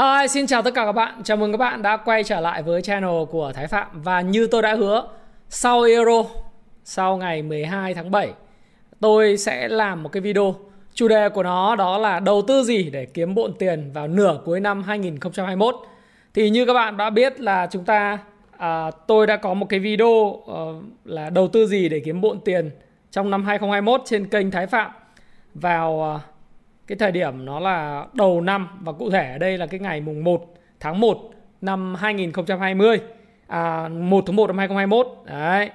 Hi, xin chào tất cả các bạn. Chào mừng các bạn đã quay trở lại với channel của Thái Phạm và như tôi đã hứa, sau Euro, sau ngày 12 tháng 7, tôi sẽ làm một cái video. Chủ đề của nó đó là đầu tư gì để kiếm bộn tiền vào nửa cuối năm 2021. Thì như các bạn đã biết là chúng ta à, tôi đã có một cái video uh, là đầu tư gì để kiếm bộn tiền trong năm 2021 trên kênh Thái Phạm vào uh, cái thời điểm nó là đầu năm và cụ thể ở đây là cái ngày mùng 1 tháng 1 năm 2020 à, 1 tháng 1 năm 2021 đấy.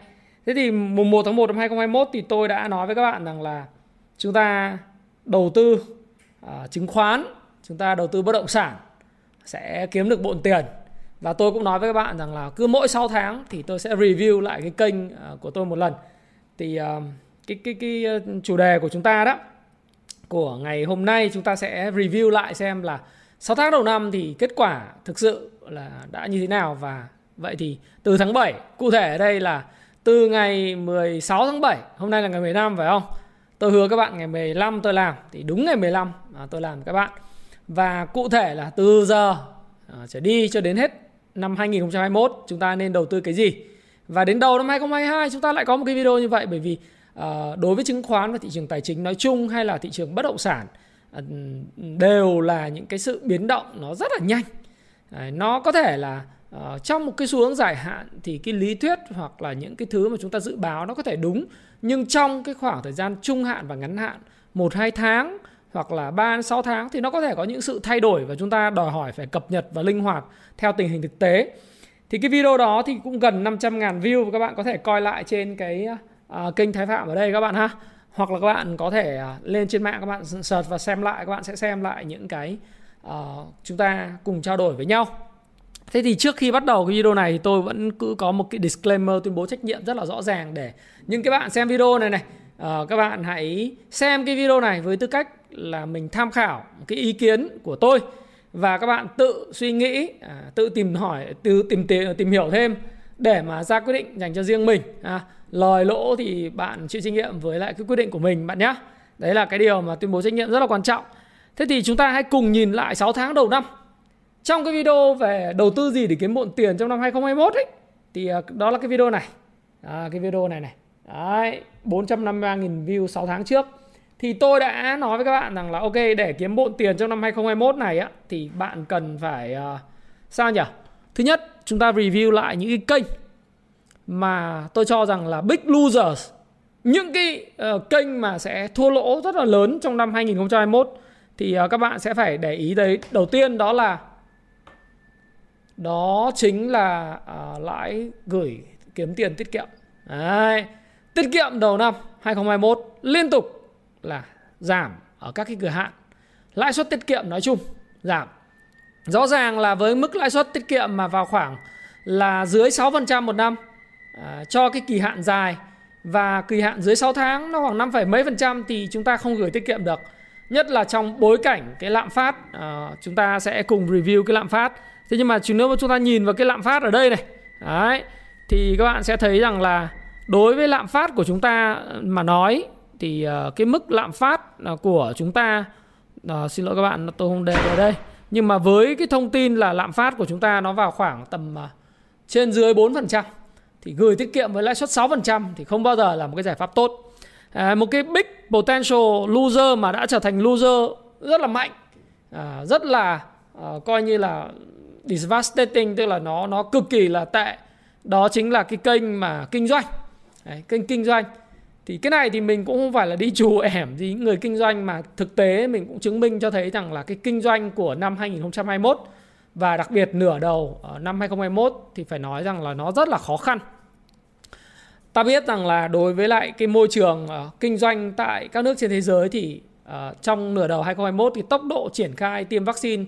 Thế thì mùng 1 tháng 1 năm 2021 thì tôi đã nói với các bạn rằng là chúng ta đầu tư à, chứng khoán chúng ta đầu tư bất động sản sẽ kiếm được bộn tiền. Và tôi cũng nói với các bạn rằng là cứ mỗi 6 tháng thì tôi sẽ review lại cái kênh à, của tôi một lần. Thì uh, cái cái cái ờ, chủ đề của chúng ta đó của ngày hôm nay chúng ta sẽ review lại xem là 6 tháng đầu năm thì kết quả thực sự là đã như thế nào. Và vậy thì từ tháng 7 cụ thể ở đây là từ ngày 16 tháng 7 hôm nay là ngày 15 phải không? Tôi hứa các bạn ngày 15 tôi làm thì đúng ngày 15 à, tôi làm các bạn. Và cụ thể là từ giờ à, trở đi cho đến hết năm 2021 chúng ta nên đầu tư cái gì? Và đến đầu năm 2022 chúng ta lại có một cái video như vậy bởi vì Ờ, đối với chứng khoán và thị trường tài chính nói chung hay là thị trường bất động sản ờ, đều là những cái sự biến động nó rất là nhanh nó có thể là ờ, trong một cái xu hướng dài hạn thì cái lý thuyết hoặc là những cái thứ mà chúng ta dự báo nó có thể đúng, nhưng trong cái khoảng thời gian trung hạn và ngắn hạn, một, hai tháng hoặc là 3 6 tháng thì nó có thể có những sự thay đổi và chúng ta đòi hỏi phải cập nhật và linh hoạt theo tình hình thực tế. Thì cái video đó thì cũng gần 500 ngàn view và các bạn có thể coi lại trên cái à, kênh Thái Phạm ở đây các bạn ha. Hoặc là các bạn có thể à, lên trên mạng các bạn search và xem lại các bạn sẽ xem lại những cái uh, chúng ta cùng trao đổi với nhau. Thế thì trước khi bắt đầu cái video này thì tôi vẫn cứ có một cái disclaimer tuyên bố trách nhiệm rất là rõ ràng để những cái bạn xem video này này uh, các bạn hãy xem cái video này với tư cách là mình tham khảo cái ý kiến của tôi. Và các bạn tự suy nghĩ, uh, tự tìm hỏi, tự tìm tìm tìm hiểu thêm để mà ra quyết định dành cho riêng mình. uh, lời lỗ thì bạn chịu trách nhiệm với lại cái quyết định của mình bạn nhé đấy là cái điều mà tuyên bố trách nhiệm rất là quan trọng. Thế thì chúng ta hãy cùng nhìn lại 6 tháng đầu năm. Trong cái video về đầu tư gì để kiếm bộn tiền trong năm 2021 ấy thì à, đó là cái video này. À, cái video này này. Đấy 453.000 view 6 tháng trước. Thì tôi đã nói với các bạn rằng là ok để kiếm bộn tiền trong năm 2021 này á thì bạn cần phải uh, sao nhỉ? Thứ nhất chúng ta review lại những cái kênh mà tôi cho rằng là big losers những cái uh, kênh mà sẽ thua lỗ rất là lớn trong năm 2021 thì uh, các bạn sẽ phải để ý đấy. Đầu tiên đó là đó chính là uh, lãi gửi kiếm tiền tiết kiệm. Đấy. tiết kiệm đầu năm 2021 liên tục là giảm ở các cái cửa hạn. Lãi suất tiết kiệm nói chung giảm. Rõ ràng là với mức lãi suất tiết kiệm mà vào khoảng là dưới 6% một năm à, cho cái kỳ hạn dài. Và kỳ hạn dưới 6 tháng nó khoảng 5, mấy phần trăm thì chúng ta không gửi tiết kiệm được. Nhất là trong bối cảnh cái lạm phát à, chúng ta sẽ cùng review cái lạm phát. Thế nhưng mà nếu mà chúng ta nhìn vào cái lạm phát ở đây này đấy thì các bạn sẽ thấy rằng là đối với lạm phát của chúng ta ờ, mà nói thì uh, cái mức lạm phát uh, của chúng ta uh, xin lỗi các bạn tôi không để ở đây. Nhưng mà với cái thông tin là lạm phát của chúng ta nó vào khoảng tầm uh, trên dưới 4% thì gửi tiết kiệm với lãi suất 6% thì không bao giờ là một cái giải pháp tốt. À, một cái big potential loser mà đã trở thành loser rất là mạnh, à, rất là à, coi như là devastating tức là nó nó cực kỳ là tệ. Đó chính là cái kênh mà kinh doanh. Đấy, kênh kinh doanh. Thì cái này thì mình cũng không phải là đi trù ẻm gì người kinh doanh mà thực tế mình cũng chứng minh cho thấy rằng là cái kinh doanh của năm 2021 và đặc biệt nửa đầu ờ, năm 2021 thì phải nói rằng là nó rất là khó khăn ta biết rằng là đối với lại cái môi trường uh, kinh doanh tại các nước trên thế giới thì uh, trong nửa đầu 2021 thì tốc độ triển khai tiêm vaccine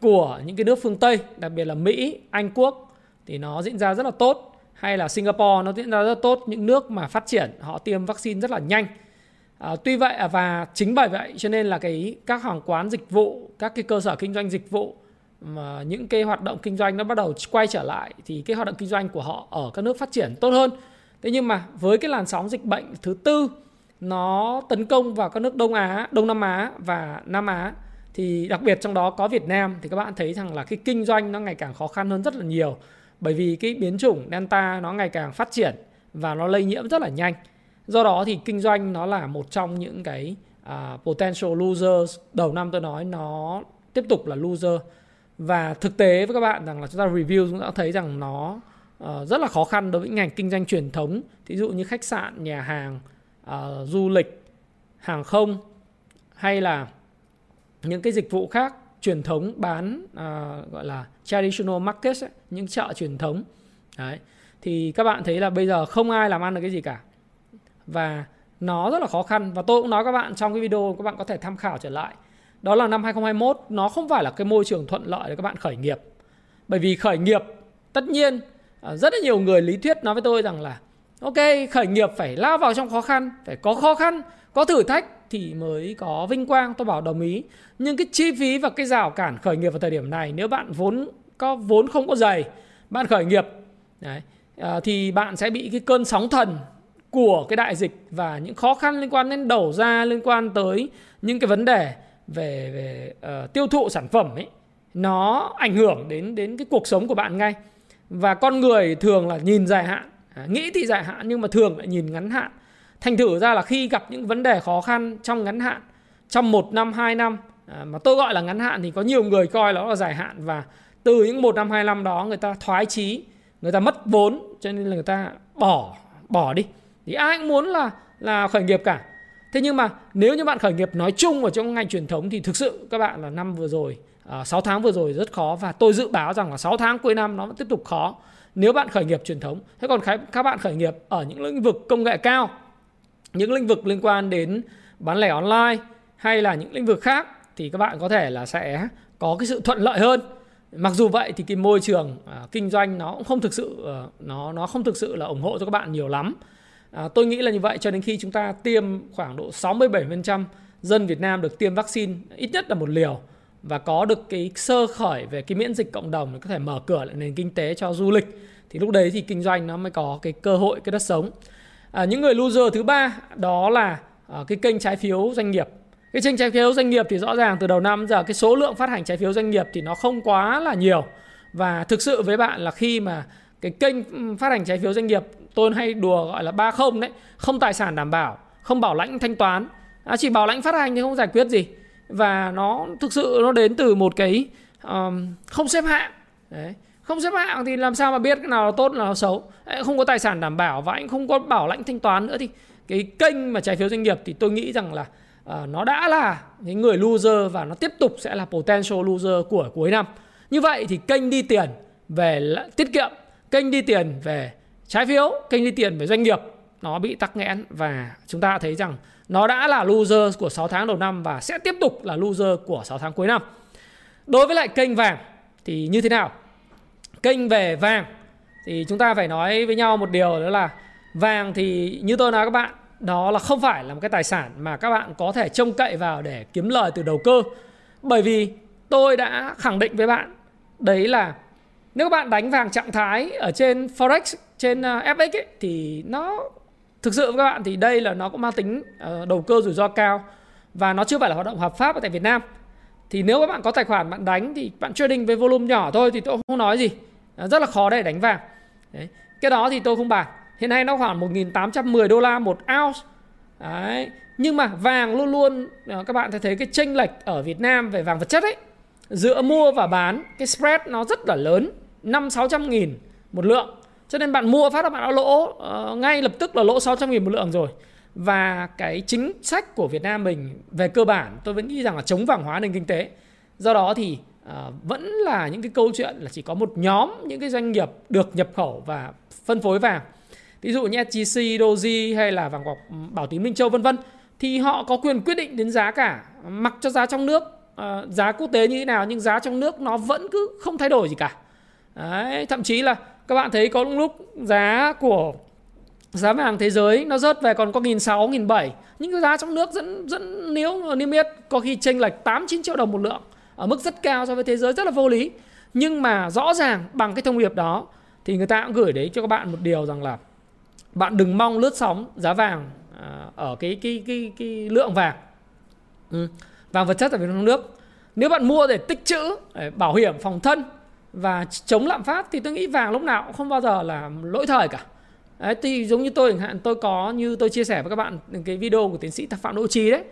của những cái nước phương Tây, đặc biệt là Mỹ, Anh Quốc thì nó diễn ra rất là tốt. Hay là Singapore nó diễn ra rất tốt những nước mà phát triển họ tiêm vaccine rất là nhanh. À, tuy vậy à, và chính bởi vậy cho nên là cái các hàng quán dịch vụ các cái cơ sở kinh doanh dịch vụ mà những cái hoạt động kinh doanh nó bắt đầu quay trở lại thì cái hoạt động kinh doanh của họ ở các nước phát triển tốt hơn thế nhưng mà với cái làn sóng dịch bệnh thứ tư nó tấn công vào các nước Đông Á, Đông Nam Á và Nam Á thì đặc biệt trong đó có Việt Nam thì các bạn thấy rằng là cái kinh doanh nó ngày càng khó khăn hơn rất là nhiều. Bởi vì cái biến chủng Delta nó ngày càng phát triển và nó lây nhiễm rất là nhanh. Do đó thì kinh doanh nó là một trong những cái uh, potential losers. Đầu năm tôi nói nó tiếp tục là loser. Và thực tế với các bạn rằng là chúng ta review chúng ta thấy rằng nó uh, rất là khó khăn đối với ngành kinh doanh truyền thống. Thí dụ như khách sạn nhà hàng uh, du lịch hàng không hay là những cái dịch vụ khác truyền thống bán uh, gọi là traditional markets ấy, những chợ truyền thống. Đấy. Thì các bạn thấy là bây giờ không ai làm ăn được cái gì cả. Và nó rất là khó khăn. Và tôi cũng nói các bạn trong cái video các bạn có thể tham khảo trở lại. Đó là năm 2021 nó không phải là cái môi trường thuận lợi để các bạn khởi nghiệp. Bởi vì khởi nghiệp tất nhiên Ờ, rất là nhiều người lý thuyết nói với tôi rằng là ok khởi nghiệp phải lao vào trong khó khăn phải có khó khăn có thử thách thì mới có vinh quang. Tôi bảo đồng ý. Nhưng cái chi phí và cái rào cản khởi nghiệp vào thời điểm này nếu bạn vốn có vốn không có dày bạn khởi nghiệp đấy, à, thì bạn sẽ bị cái cơn sóng thần của cái đại dịch và những khó khăn liên quan đến đầu ra liên quan tới những cái vấn đề về về uh, tiêu thụ sản phẩm ấy nó ảnh hưởng đến đến cái cuộc sống của bạn ngay và con người thường là nhìn dài hạn. À, nghĩ thì dài hạn nhưng mà thường lại nhìn ngắn hạn. Thành thử ra là khi gặp những vấn đề khó khăn trong ngắn hạn trong một năm hai năm à, mà tôi gọi là ngắn hạn thì có nhiều người coi nó là dài hạn và từ những một năm hai năm đó người ta thoái chí người ta mất vốn cho nên là người ta bỏ bỏ đi. Thì ai cũng muốn là là khởi nghiệp cả. Thế nhưng mà nếu như bạn khởi nghiệp nói chung ở trong ngành truyền thống thì thực sự các bạn là năm vừa rồi Ờ, à, 6 tháng vừa rồi rất khó và tôi dự báo rằng là 6 tháng cuối năm nó vẫn tiếp tục khó nếu bạn khởi nghiệp truyền thống. Thế còn các bạn khởi nghiệp ở những lĩnh vực công nghệ cao những lĩnh vực liên quan đến bán lẻ online hay là những lĩnh vực khác thì các bạn có thể là sẽ có cái sự thuận lợi hơn. Mặc dù vậy thì cái môi trường à, kinh doanh nó cũng không thực sự à, nó nó không thực sự là ủng hộ cho các bạn nhiều lắm. À, tôi nghĩ là như vậy cho đến khi chúng ta tiêm khoảng độ 67% dân Việt Nam được tiêm vaccine ít nhất là một liều và có được cái sơ khởi về cái miễn dịch cộng đồng để có thể mở cửa lại nền kinh tế cho du lịch thì lúc đấy thì kinh doanh nó mới có cái cơ hội cái đất sống. À, những người loser thứ ba đó là à, cái kênh trái phiếu doanh nghiệp. Cái kênh trái phiếu doanh nghiệp thì rõ ràng từ đầu năm giờ cái số lượng phát hành trái phiếu doanh nghiệp thì nó không quá là nhiều và thực sự với bạn là khi mà cái kênh phát hành trái phiếu doanh nghiệp tôi hay đùa gọi là ba không đấy không tài sản đảm bảo không bảo lãnh thanh toán à, chỉ bảo lãnh phát hành thì không giải quyết gì và nó thực sự nó đến từ một cái um, không xếp hạng. Đấy. Không xếp hạng thì làm sao mà biết cái nào là tốt nào là xấu. Không có tài sản đảm bảo và anh không có bảo lãnh thanh toán nữa thì cái kênh mà trái phiếu doanh nghiệp thì tôi nghĩ rằng là uh, nó đã là những người loser và nó tiếp tục sẽ là potential loser của cuối năm. Như vậy thì kênh đi tiền về tiết kiệm kênh đi tiền về trái phiếu kênh đi tiền về doanh nghiệp nó bị tắc nghẽn. Và chúng ta thấy rằng nó đã là loser của 6 tháng đầu năm và sẽ tiếp tục là loser của 6 tháng cuối năm. Đối với lại kênh vàng thì như thế nào? Kênh về vàng thì chúng ta phải nói với nhau một điều đó là vàng thì như tôi nói các bạn đó là không phải là một cái tài sản mà các bạn có thể trông cậy vào để kiếm lời từ đầu cơ. Bởi vì tôi đã khẳng định với bạn đấy là nếu các bạn đánh vàng trạng thái ở trên forex trên à, fx ấy, thì nó thực sự với các bạn thì đây là nó cũng mang tính ờ, đầu cơ rủi ro cao và nó chưa phải là hoạt động hợp pháp ở tại Việt Nam thì nếu các bạn có tài khoản bạn đánh thì bạn trading với volume nhỏ thôi thì tôi không nói gì ờ, rất là khó để đánh vàng Đấy. cái đó thì tôi không bàn hiện nay nó khoảng 1.810 đô la một ounce Đấy. nhưng mà vàng luôn luôn ờ, các bạn thấy thấy cái chênh lệch ở Việt Nam về vàng vật chất ấy, giữa mua và bán, cái spread nó rất là lớn 5 600 nghìn một lượng cho nên bạn mua phát là bạn đã lỗ uh, ngay lập tức là lỗ 600 nghìn một lượng rồi. Và cái chính sách của Việt Nam mình về cơ bản tôi vẫn nghĩ rằng là chống vàng hóa nền kinh tế. Do đó thì uh, vẫn là những cái câu chuyện là chỉ có một nhóm những cái doanh nghiệp được nhập khẩu và phân phối vàng. Ví dụ như SGC, Doji hay là vàng ngọc Bảo Tín Minh Châu vân vân thì họ có quyền quyết định đến giá cả mặc cho giá trong nước uh, giá quốc tế như thế nào nhưng giá trong nước nó vẫn cứ không thay đổi gì cả. Đấy, thậm chí là các bạn thấy có lúc giá của giá vàng thế giới nó rớt về còn có nghìn sáu, nghìn bảy. Những cái giá trong nước dẫn dẫn nếu niêm yết có khi chênh lệch 8 9 triệu đồng một lượng. Ở mức rất cao so với thế giới, rất là vô lý. Nhưng mà rõ ràng bằng cái thông điệp đó thì người ta cũng gửi đấy cho các bạn một điều rằng là bạn đừng mong lướt sóng giá vàng à, ở cái cái cái cái lượng vàng. Ừ. vàng vật chất ở Việt Nam nước. Nếu bạn mua để tích trữ, để bảo hiểm, phòng thân và chống lạm phát thì tôi nghĩ vàng lúc nào cũng không bao giờ là lỗi thời cả. Đấy, thì giống như tôi chẳng hạn tôi có như tôi chia sẻ với các bạn cái video của tiến sĩ Phạm Đỗ Trí đấy.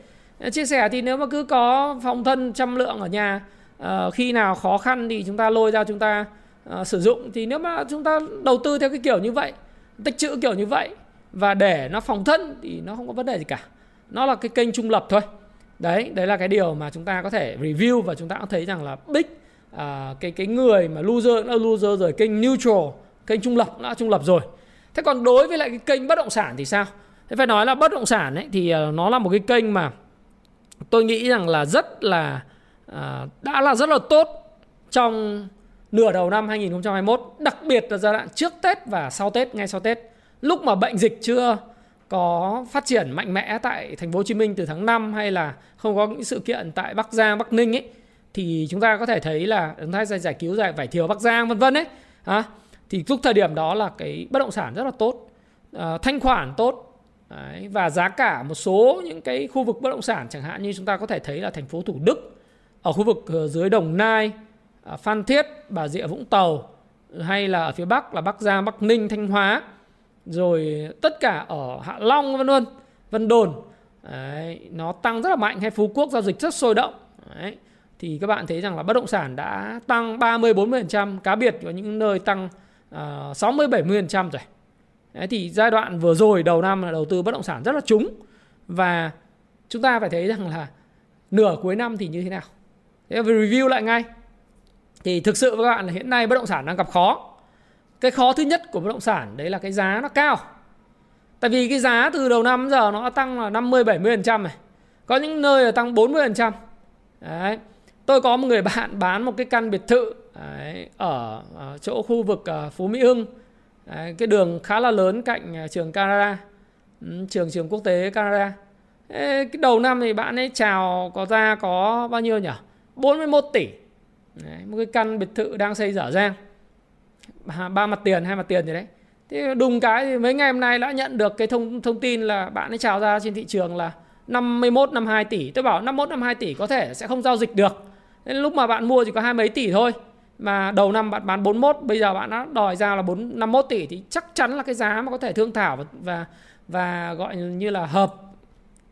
Chia sẻ thì nếu mà cứ có phòng thân trăm lượng ở nhà uh, khi nào khó khăn thì chúng ta lôi ra chúng ta uh, sử dụng. Thì nếu mà chúng ta đầu tư theo cái kiểu như vậy tích trữ kiểu như vậy và để nó phòng thân thì nó không có vấn đề gì cả. Nó là cái kênh trung lập thôi. Đấy đấy là cái điều mà chúng ta có thể review và chúng ta cũng thấy rằng là big uh, cái cái người mà loser nó loser rồi kênh neutral kênh trung lập đã trung lập rồi. Thế còn đối với lại cái kênh bất động sản thì sao? Thế phải nói là bất động sản ấy thì à, nó là một cái kênh mà tôi nghĩ rằng là rất là uh, đã là rất là tốt trong nửa đầu năm 2021 đặc biệt là giai đoạn trước Tết và sau Tết ngay sau Tết. Lúc mà bệnh dịch chưa có phát triển mạnh mẽ tại thành phố Hồ Chí Minh từ tháng 5 hay là không có những sự kiện tại Bắc Giang, Bắc Ninh ấy thì chúng ta có thể thấy là chúng ta giải, giải cứu giải vải thiều Bắc Giang vân vân ấy. À, thì lúc thời điểm đó là cái bất động sản rất là tốt à, thanh khoản tốt. Đấy, và giá cả một số những cái khu vực bất động sản chẳng hạn như chúng ta có thể thấy là thành phố Thủ Đức ở khu vực ờ, dưới Đồng Nai À, Phan Thiết, Bà Rịa Vũng Tàu hay là ở phía Bắc là Bắc Giang, Bắc Ninh, Thanh Hóa rồi tất cả ở Hạ Long vân vân, Vân Đồn. Đấy, nó tăng rất là mạnh hay Phú Quốc giao dịch rất sôi động. Đấy, thì các bạn thấy rằng là bất động sản đã tăng 30 40%, cá biệt có những nơi tăng uh, 60 70% rồi. Đấy, thì giai đoạn vừa rồi đầu năm là đầu tư bất động sản rất là trúng. Và chúng ta phải thấy rằng là nửa cuối năm thì như thế nào. Thế review lại ngay. Thì thực sự với các bạn là hiện nay bất động sản đang gặp khó. Cái khó thứ nhất của bất động sản đấy là cái giá nó cao. Tại vì cái giá từ đầu năm giờ nó tăng là 50 70 trăm này. Có những nơi là tăng 40 trăm. Đấy tôi có một người bạn bán một cái căn biệt thự đấy, ở, ở chỗ khu vực ờ, Phú Mỹ Hưng. Đấy, cái đường khá là lớn cạnh ờ, trường Canada. Ừ, trường trường quốc tế Canada. Ê, cái đầu năm thì bạn ấy chào có ra có bao nhiêu nhỉ? 41 tỷ. Đấy, một cái căn biệt thự đang xây dở dang. Ba mặt tiền hai mặt tiền gì đấy. Thế đùng cái thì mấy ngày hôm nay đã nhận được cái thông thông tin là bạn ấy chào ra trên thị trường là 51 52 tỷ. Tôi bảo 51 52 tỷ có thể sẽ không giao dịch được nên lúc mà bạn mua chỉ có hai mấy tỷ thôi mà đầu năm bạn bán 41 bây giờ bạn đã đòi ra là 4 51 tỷ thì chắc chắn là cái giá mà có thể thương thảo và và, và gọi như là hợp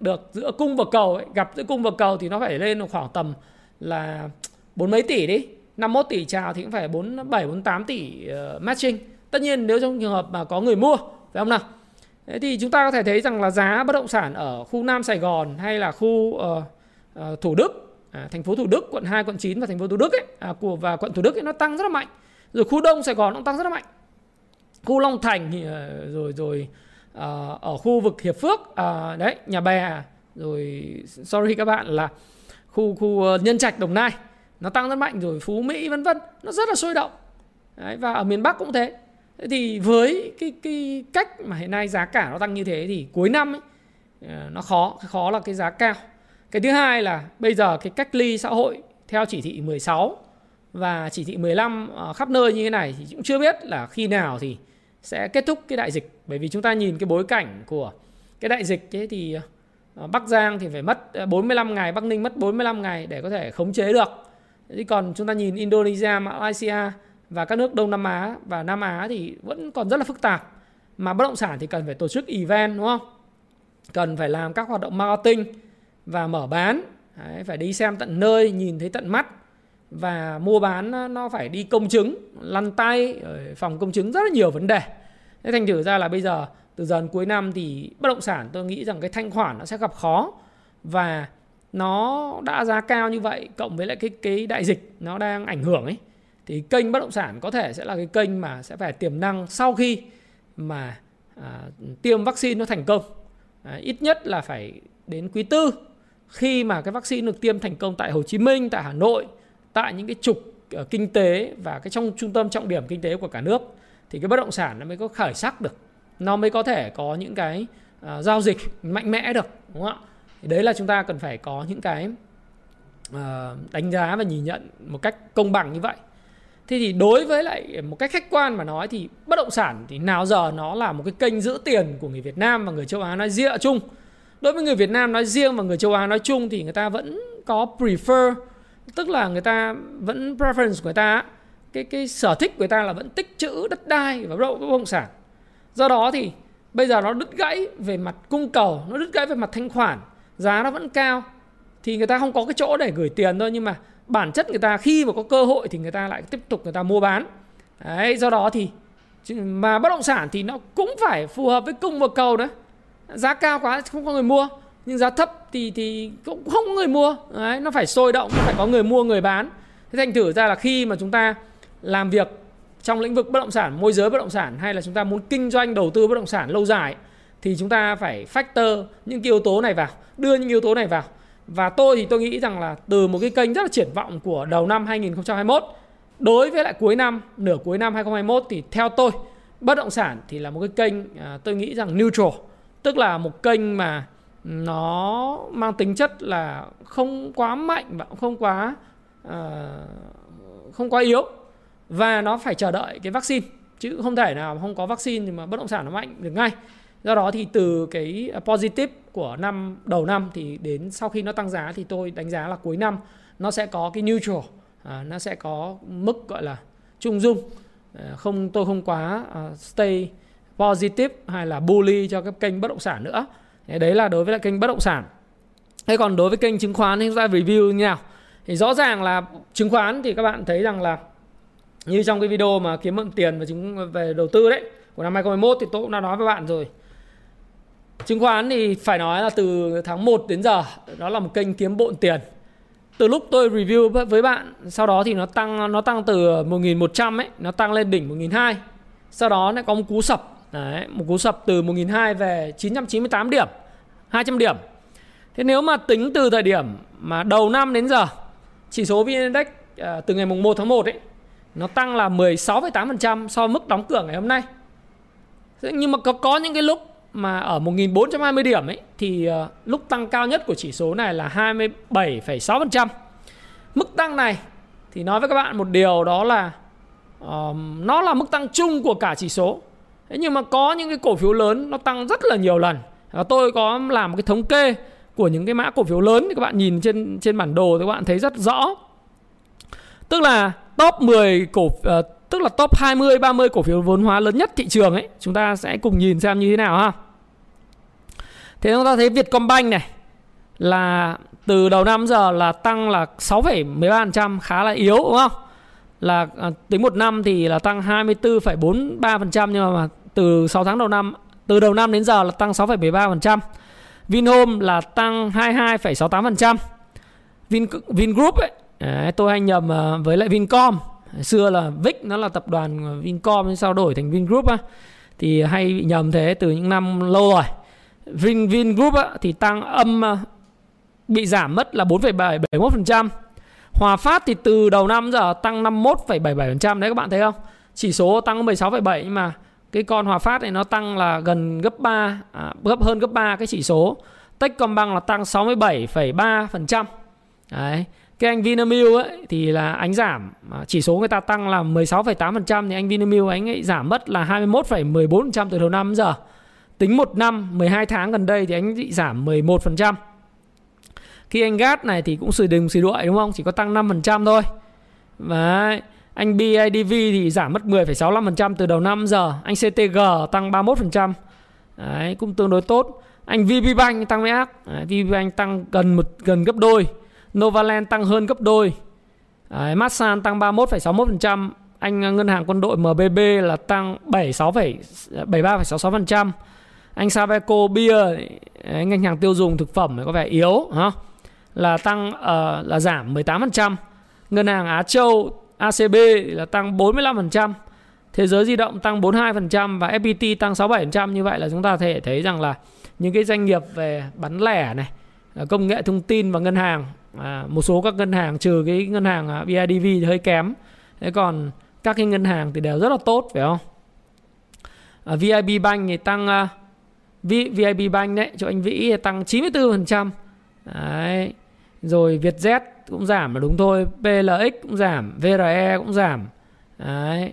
được giữa cung và cầu ấy. gặp giữa cung và cầu thì nó phải lên khoảng tầm là bốn mấy tỷ đi 51 tỷ chào thì cũng phải 47 48 tỷ uh, matching. Tất nhiên nếu trong trường hợp mà có người mua phải không nào? Thế thì chúng ta có thể thấy rằng là giá bất động sản ở khu Nam Sài Gòn hay là khu uh, uh, Thủ Đức, à, thành phố Thủ Đức, quận 2, quận 9 và thành phố Thủ Đức ấy, à, của và quận Thủ Đức ấy, nó tăng rất là mạnh. Rồi khu Đông Sài Gòn nó tăng rất là mạnh. Khu Long Thành thì, ờ, rồi rồi à, ở khu vực Hiệp Phước à, đấy, Nhà Bè rồi sorry các bạn là khu khu ờ, Nhân Trạch Đồng Nai nó tăng rất mạnh rồi phú mỹ vân vân nó rất là sôi động Đấy, và ở miền bắc cũng thế thế thì với cái cái cách mà hiện nay giá cả nó tăng như thế thì cuối năm ấy, nó khó khó là cái giá cao cái thứ hai là bây giờ cái cách ly xã hội theo chỉ thị 16 và chỉ thị 15 ờ, khắp nơi như thế này thì cũng chưa biết là khi nào thì sẽ kết thúc cái đại dịch bởi vì chúng ta nhìn cái bối cảnh của cái đại dịch thế thì ờ, Bắc Giang thì phải mất ờ, 45 ngày, Bắc Ninh mất 45 ngày để có thể khống chế được Thế còn chúng ta nhìn Indonesia, Malaysia và các nước Đông Nam Á và Nam Á thì vẫn còn rất là phức tạp. Mà bất động sản thì cần phải tổ chức event đúng không? Cần phải làm các hoạt động marketing và mở bán. Đấy, phải đi xem tận nơi, nhìn thấy tận mắt và mua bán nó phải đi công chứng, lăn tay, phòng công chứng rất là nhiều vấn đề. Thế thành thử ra là bây giờ từ dần cuối năm thì bất động sản tôi nghĩ rằng cái thanh khoản nó sẽ gặp khó và nó đã giá cao như vậy cộng với lại cái cái đại dịch nó đang ảnh hưởng ấy thì kênh bất động sản có thể sẽ là cái kênh mà sẽ phải tiềm năng sau khi mà à, tiêm vaccine nó thành công à, ít nhất là phải đến quý tư khi mà cái vaccine được tiêm thành công tại Hồ Chí Minh, tại Hà Nội, tại những cái trục ờ, kinh tế và cái trong trung tâm trọng điểm kinh tế của cả nước thì cái bất động sản nó mới có khởi sắc được. Nó mới có thể có những cái uh, giao dịch mạnh mẽ được, đúng không ạ? Thì đấy là chúng ta cần phải có những cái uh, đánh giá và nhìn nhận một cách công bằng như vậy. Thế thì đối với lại một cách khách quan mà nói thì bất động sản thì nào giờ nó là một cái kênh giữ tiền của người Việt Nam và người châu Á nói riêng chung. Đối với người Việt Nam nói riêng và người châu Á nói chung thì người ta vẫn có prefer tức là người ta vẫn preference của người ta cái cái sở thích của người ta là vẫn tích trữ đất đai và bất động sản. Do đó thì bây giờ nó đứt gãy về mặt cung cầu, nó đứt gãy về mặt thanh khoản, giá nó vẫn cao. Thì người ta không có cái chỗ để gửi tiền thôi nhưng mà bản chất người ta khi mà có cơ hội thì người ta lại tiếp tục người ta mua bán. Đấy do đó thì mà bất động sản thì nó cũng phải phù hợp với cung và cầu đấy giá cao quá không có người mua nhưng giá thấp thì thì cũng không có người mua. Đấy nó phải sôi động nó phải có người mua người bán. Thế thành thử ra là khi mà chúng ta làm việc trong lĩnh vực bất động sản môi giới bất động sản hay là chúng ta muốn kinh doanh đầu tư bất động sản lâu dài thì chúng ta phải factor những cái yếu tố này vào đưa những yếu tố này vào. Và tôi thì tôi nghĩ rằng là từ một cái kênh rất là triển vọng của đầu năm 2021 đối với lại cuối năm, nửa cuối năm 2021 thì theo tôi bất động sản thì là một cái kênh à, tôi nghĩ rằng neutral, tức là một kênh mà nó mang tính chất là không quá mạnh và không quá uh, không quá yếu. Và nó phải chờ đợi cái vaccine chứ không thể nào không có vaccine thì mà bất động sản nó mạnh được ngay. Do đó thì từ cái positive của năm đầu năm thì đến sau khi nó tăng giá thì tôi đánh giá là cuối năm nó sẽ có cái neutral à, nó sẽ có mức gọi là trung dung. À, không tôi không quá uh, stay positive hay là bully cho các kênh bất động sản nữa. Đấy là đối với lại kênh bất động sản. Thế còn đối với kênh chứng khoán thì chúng ta review như nào? Thì rõ ràng là chứng khoán thì các bạn thấy rằng là như trong cái video mà kiếm mượn tiền và chúng về đầu tư đấy của năm 2021 thì tôi cũng đã nói với bạn rồi. Chứng khoán thì phải nói là từ tháng 1 đến giờ đó là một kênh kiếm bộn tiền. Từ lúc tôi review với bạn, sau đó thì nó tăng nó tăng từ 1100 ấy, nó tăng lên đỉnh 1200. Sau đó lại có một cú sập, đấy, một cú sập từ 1.200 về 998 điểm, 200 điểm. Thế nếu mà tính từ thời điểm mà đầu năm đến giờ, chỉ số VN Index à, từ ngày mùng 1 tháng 1 ấy, nó tăng là 16,8% so với mức đóng cửa ngày hôm nay. Nhưng mà có có những cái lúc mà ở 1.420 điểm ấy thì à, lúc tăng cao nhất của chỉ số này là 27,6%. Mức tăng này thì nói với các bạn một điều đó là uh, nó là mức tăng chung của cả chỉ số. Thế nhưng mà có những cái cổ phiếu lớn nó tăng rất là nhiều lần. Và tôi có làm một cái thống kê của những cái mã cổ phiếu lớn thì các bạn nhìn trên trên bản đồ thì các bạn thấy rất rõ. Tức là top 10 cổ uh, tức là top 20 30 cổ phiếu vốn hóa lớn nhất thị trường ấy, chúng ta sẽ cùng nhìn xem như thế nào ha. Thế chúng ta thấy Vietcombank này là từ đầu năm giờ là tăng là 6,13% khá là yếu đúng không? Là ờ, tính một năm thì là tăng 24,43% nhưng mà từ 6 tháng đầu năm từ đầu năm đến giờ là tăng 6,13%. Vinhome là tăng 22,68%. Vin Vingroup ấy, đấy, tôi hay nhầm ờ, với lại Vincom xưa là Vic nó là tập đoàn Vincom sau đổi thành Vingroup á thì hay bị nhầm thế từ những năm lâu rồi Vin Vingroup á, thì tăng âm ờ, bị giảm mất là 4,71%. Hòa Phát thì từ đầu năm giờ tăng 51,77% đấy các bạn thấy không? Chỉ số tăng 16,7 nhưng mà cái con Hòa Phát này nó tăng là gần gấp 3 à, gấp hơn gấp 3 cái chỉ số. Techcombank là tăng 67,3%. Đấy cái anh Vinamilk ấy thì là anh giảm à, chỉ số người ta tăng là 16,8% thì anh Vinamilk anh ấy giảm mất là 21,14% từ đầu năm đến giờ. Tính một năm 12 tháng gần đây thì anh bị giảm 11%. Khi anh GAT này thì cũng sùi đừng sùi đuổi đúng không? Chỉ có tăng 5% thôi. Đấy. Anh BIDV thì giảm mất 10,65% từ đầu năm giờ. Anh CTG tăng 31%. Đấy, cũng tương đối tốt. Anh VPBank tăng mấy ác. VPBank tăng gần một gần gấp đôi. Novaland tăng hơn gấp đôi. Đấy, Masan tăng 31,61%, anh à, ngân hàng quân đội MBB là tăng 76,73,66%. Anh Sabeco Bia, Ngân hàng tiêu dùng thực phẩm có vẻ yếu hả? Là tăng uh, là giảm 18%. Ngân hàng Á Châu ACB là tăng 45%. Thế giới di động tăng 42% và FPT tăng 67%. Như vậy là chúng ta thể thấy rằng là những cái doanh nghiệp về bán lẻ này à, công nghệ thông tin và ngân hàng à, một số các ngân hàng trừ cái ngân hàng à, BIDV thì hơi kém thế còn các cái ngân hàng thì đều rất là tốt phải không à, VIB Bank thì tăng à, VIB Bank đấy cho anh Vĩ thì tăng 94% đấy rồi Vietjet cũng giảm là đúng thôi PLX cũng giảm VRE cũng giảm. Đấy.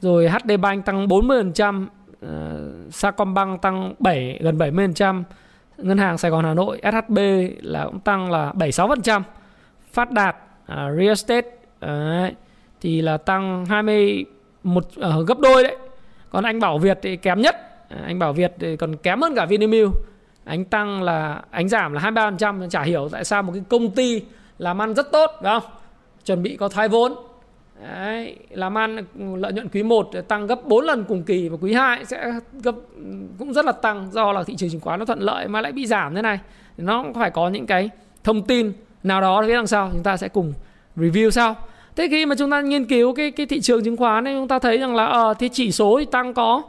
Rồi HD Bank tăng 40% uh, ờ, Sacombank tăng 7 gần 70% ngân hàng Sài Gòn Hà Nội SHB là cũng tăng là 76% Phát Đạt uh, Real Estate Đấy. thì là tăng 21 uh, ờ, gấp đôi đấy. Còn anh Bảo Việt thì kém nhất. Anh Bảo Việt thì còn kém hơn cả Vinamilk. Anh tăng là anh giảm là 23% chả hiểu tại sao một cái công ty làm ăn rất tốt phải không chuẩn bị có thoái vốn Đấy, làm ăn lợi nhuận quý 1 tăng gấp 4 lần cùng kỳ và quý 2 sẽ gấp cũng rất là tăng do là thị trường chứng khoán nó thuận lợi mà lại bị giảm thế này. Nó cũng phải có những cái thông tin nào đó phía đằng sau chúng ta sẽ cùng review sau. Thế khi mà chúng ta nghiên cứu cái cái thị trường chứng khoán này chúng ta thấy rằng là ờ ờ, thì chỉ số thì tăng có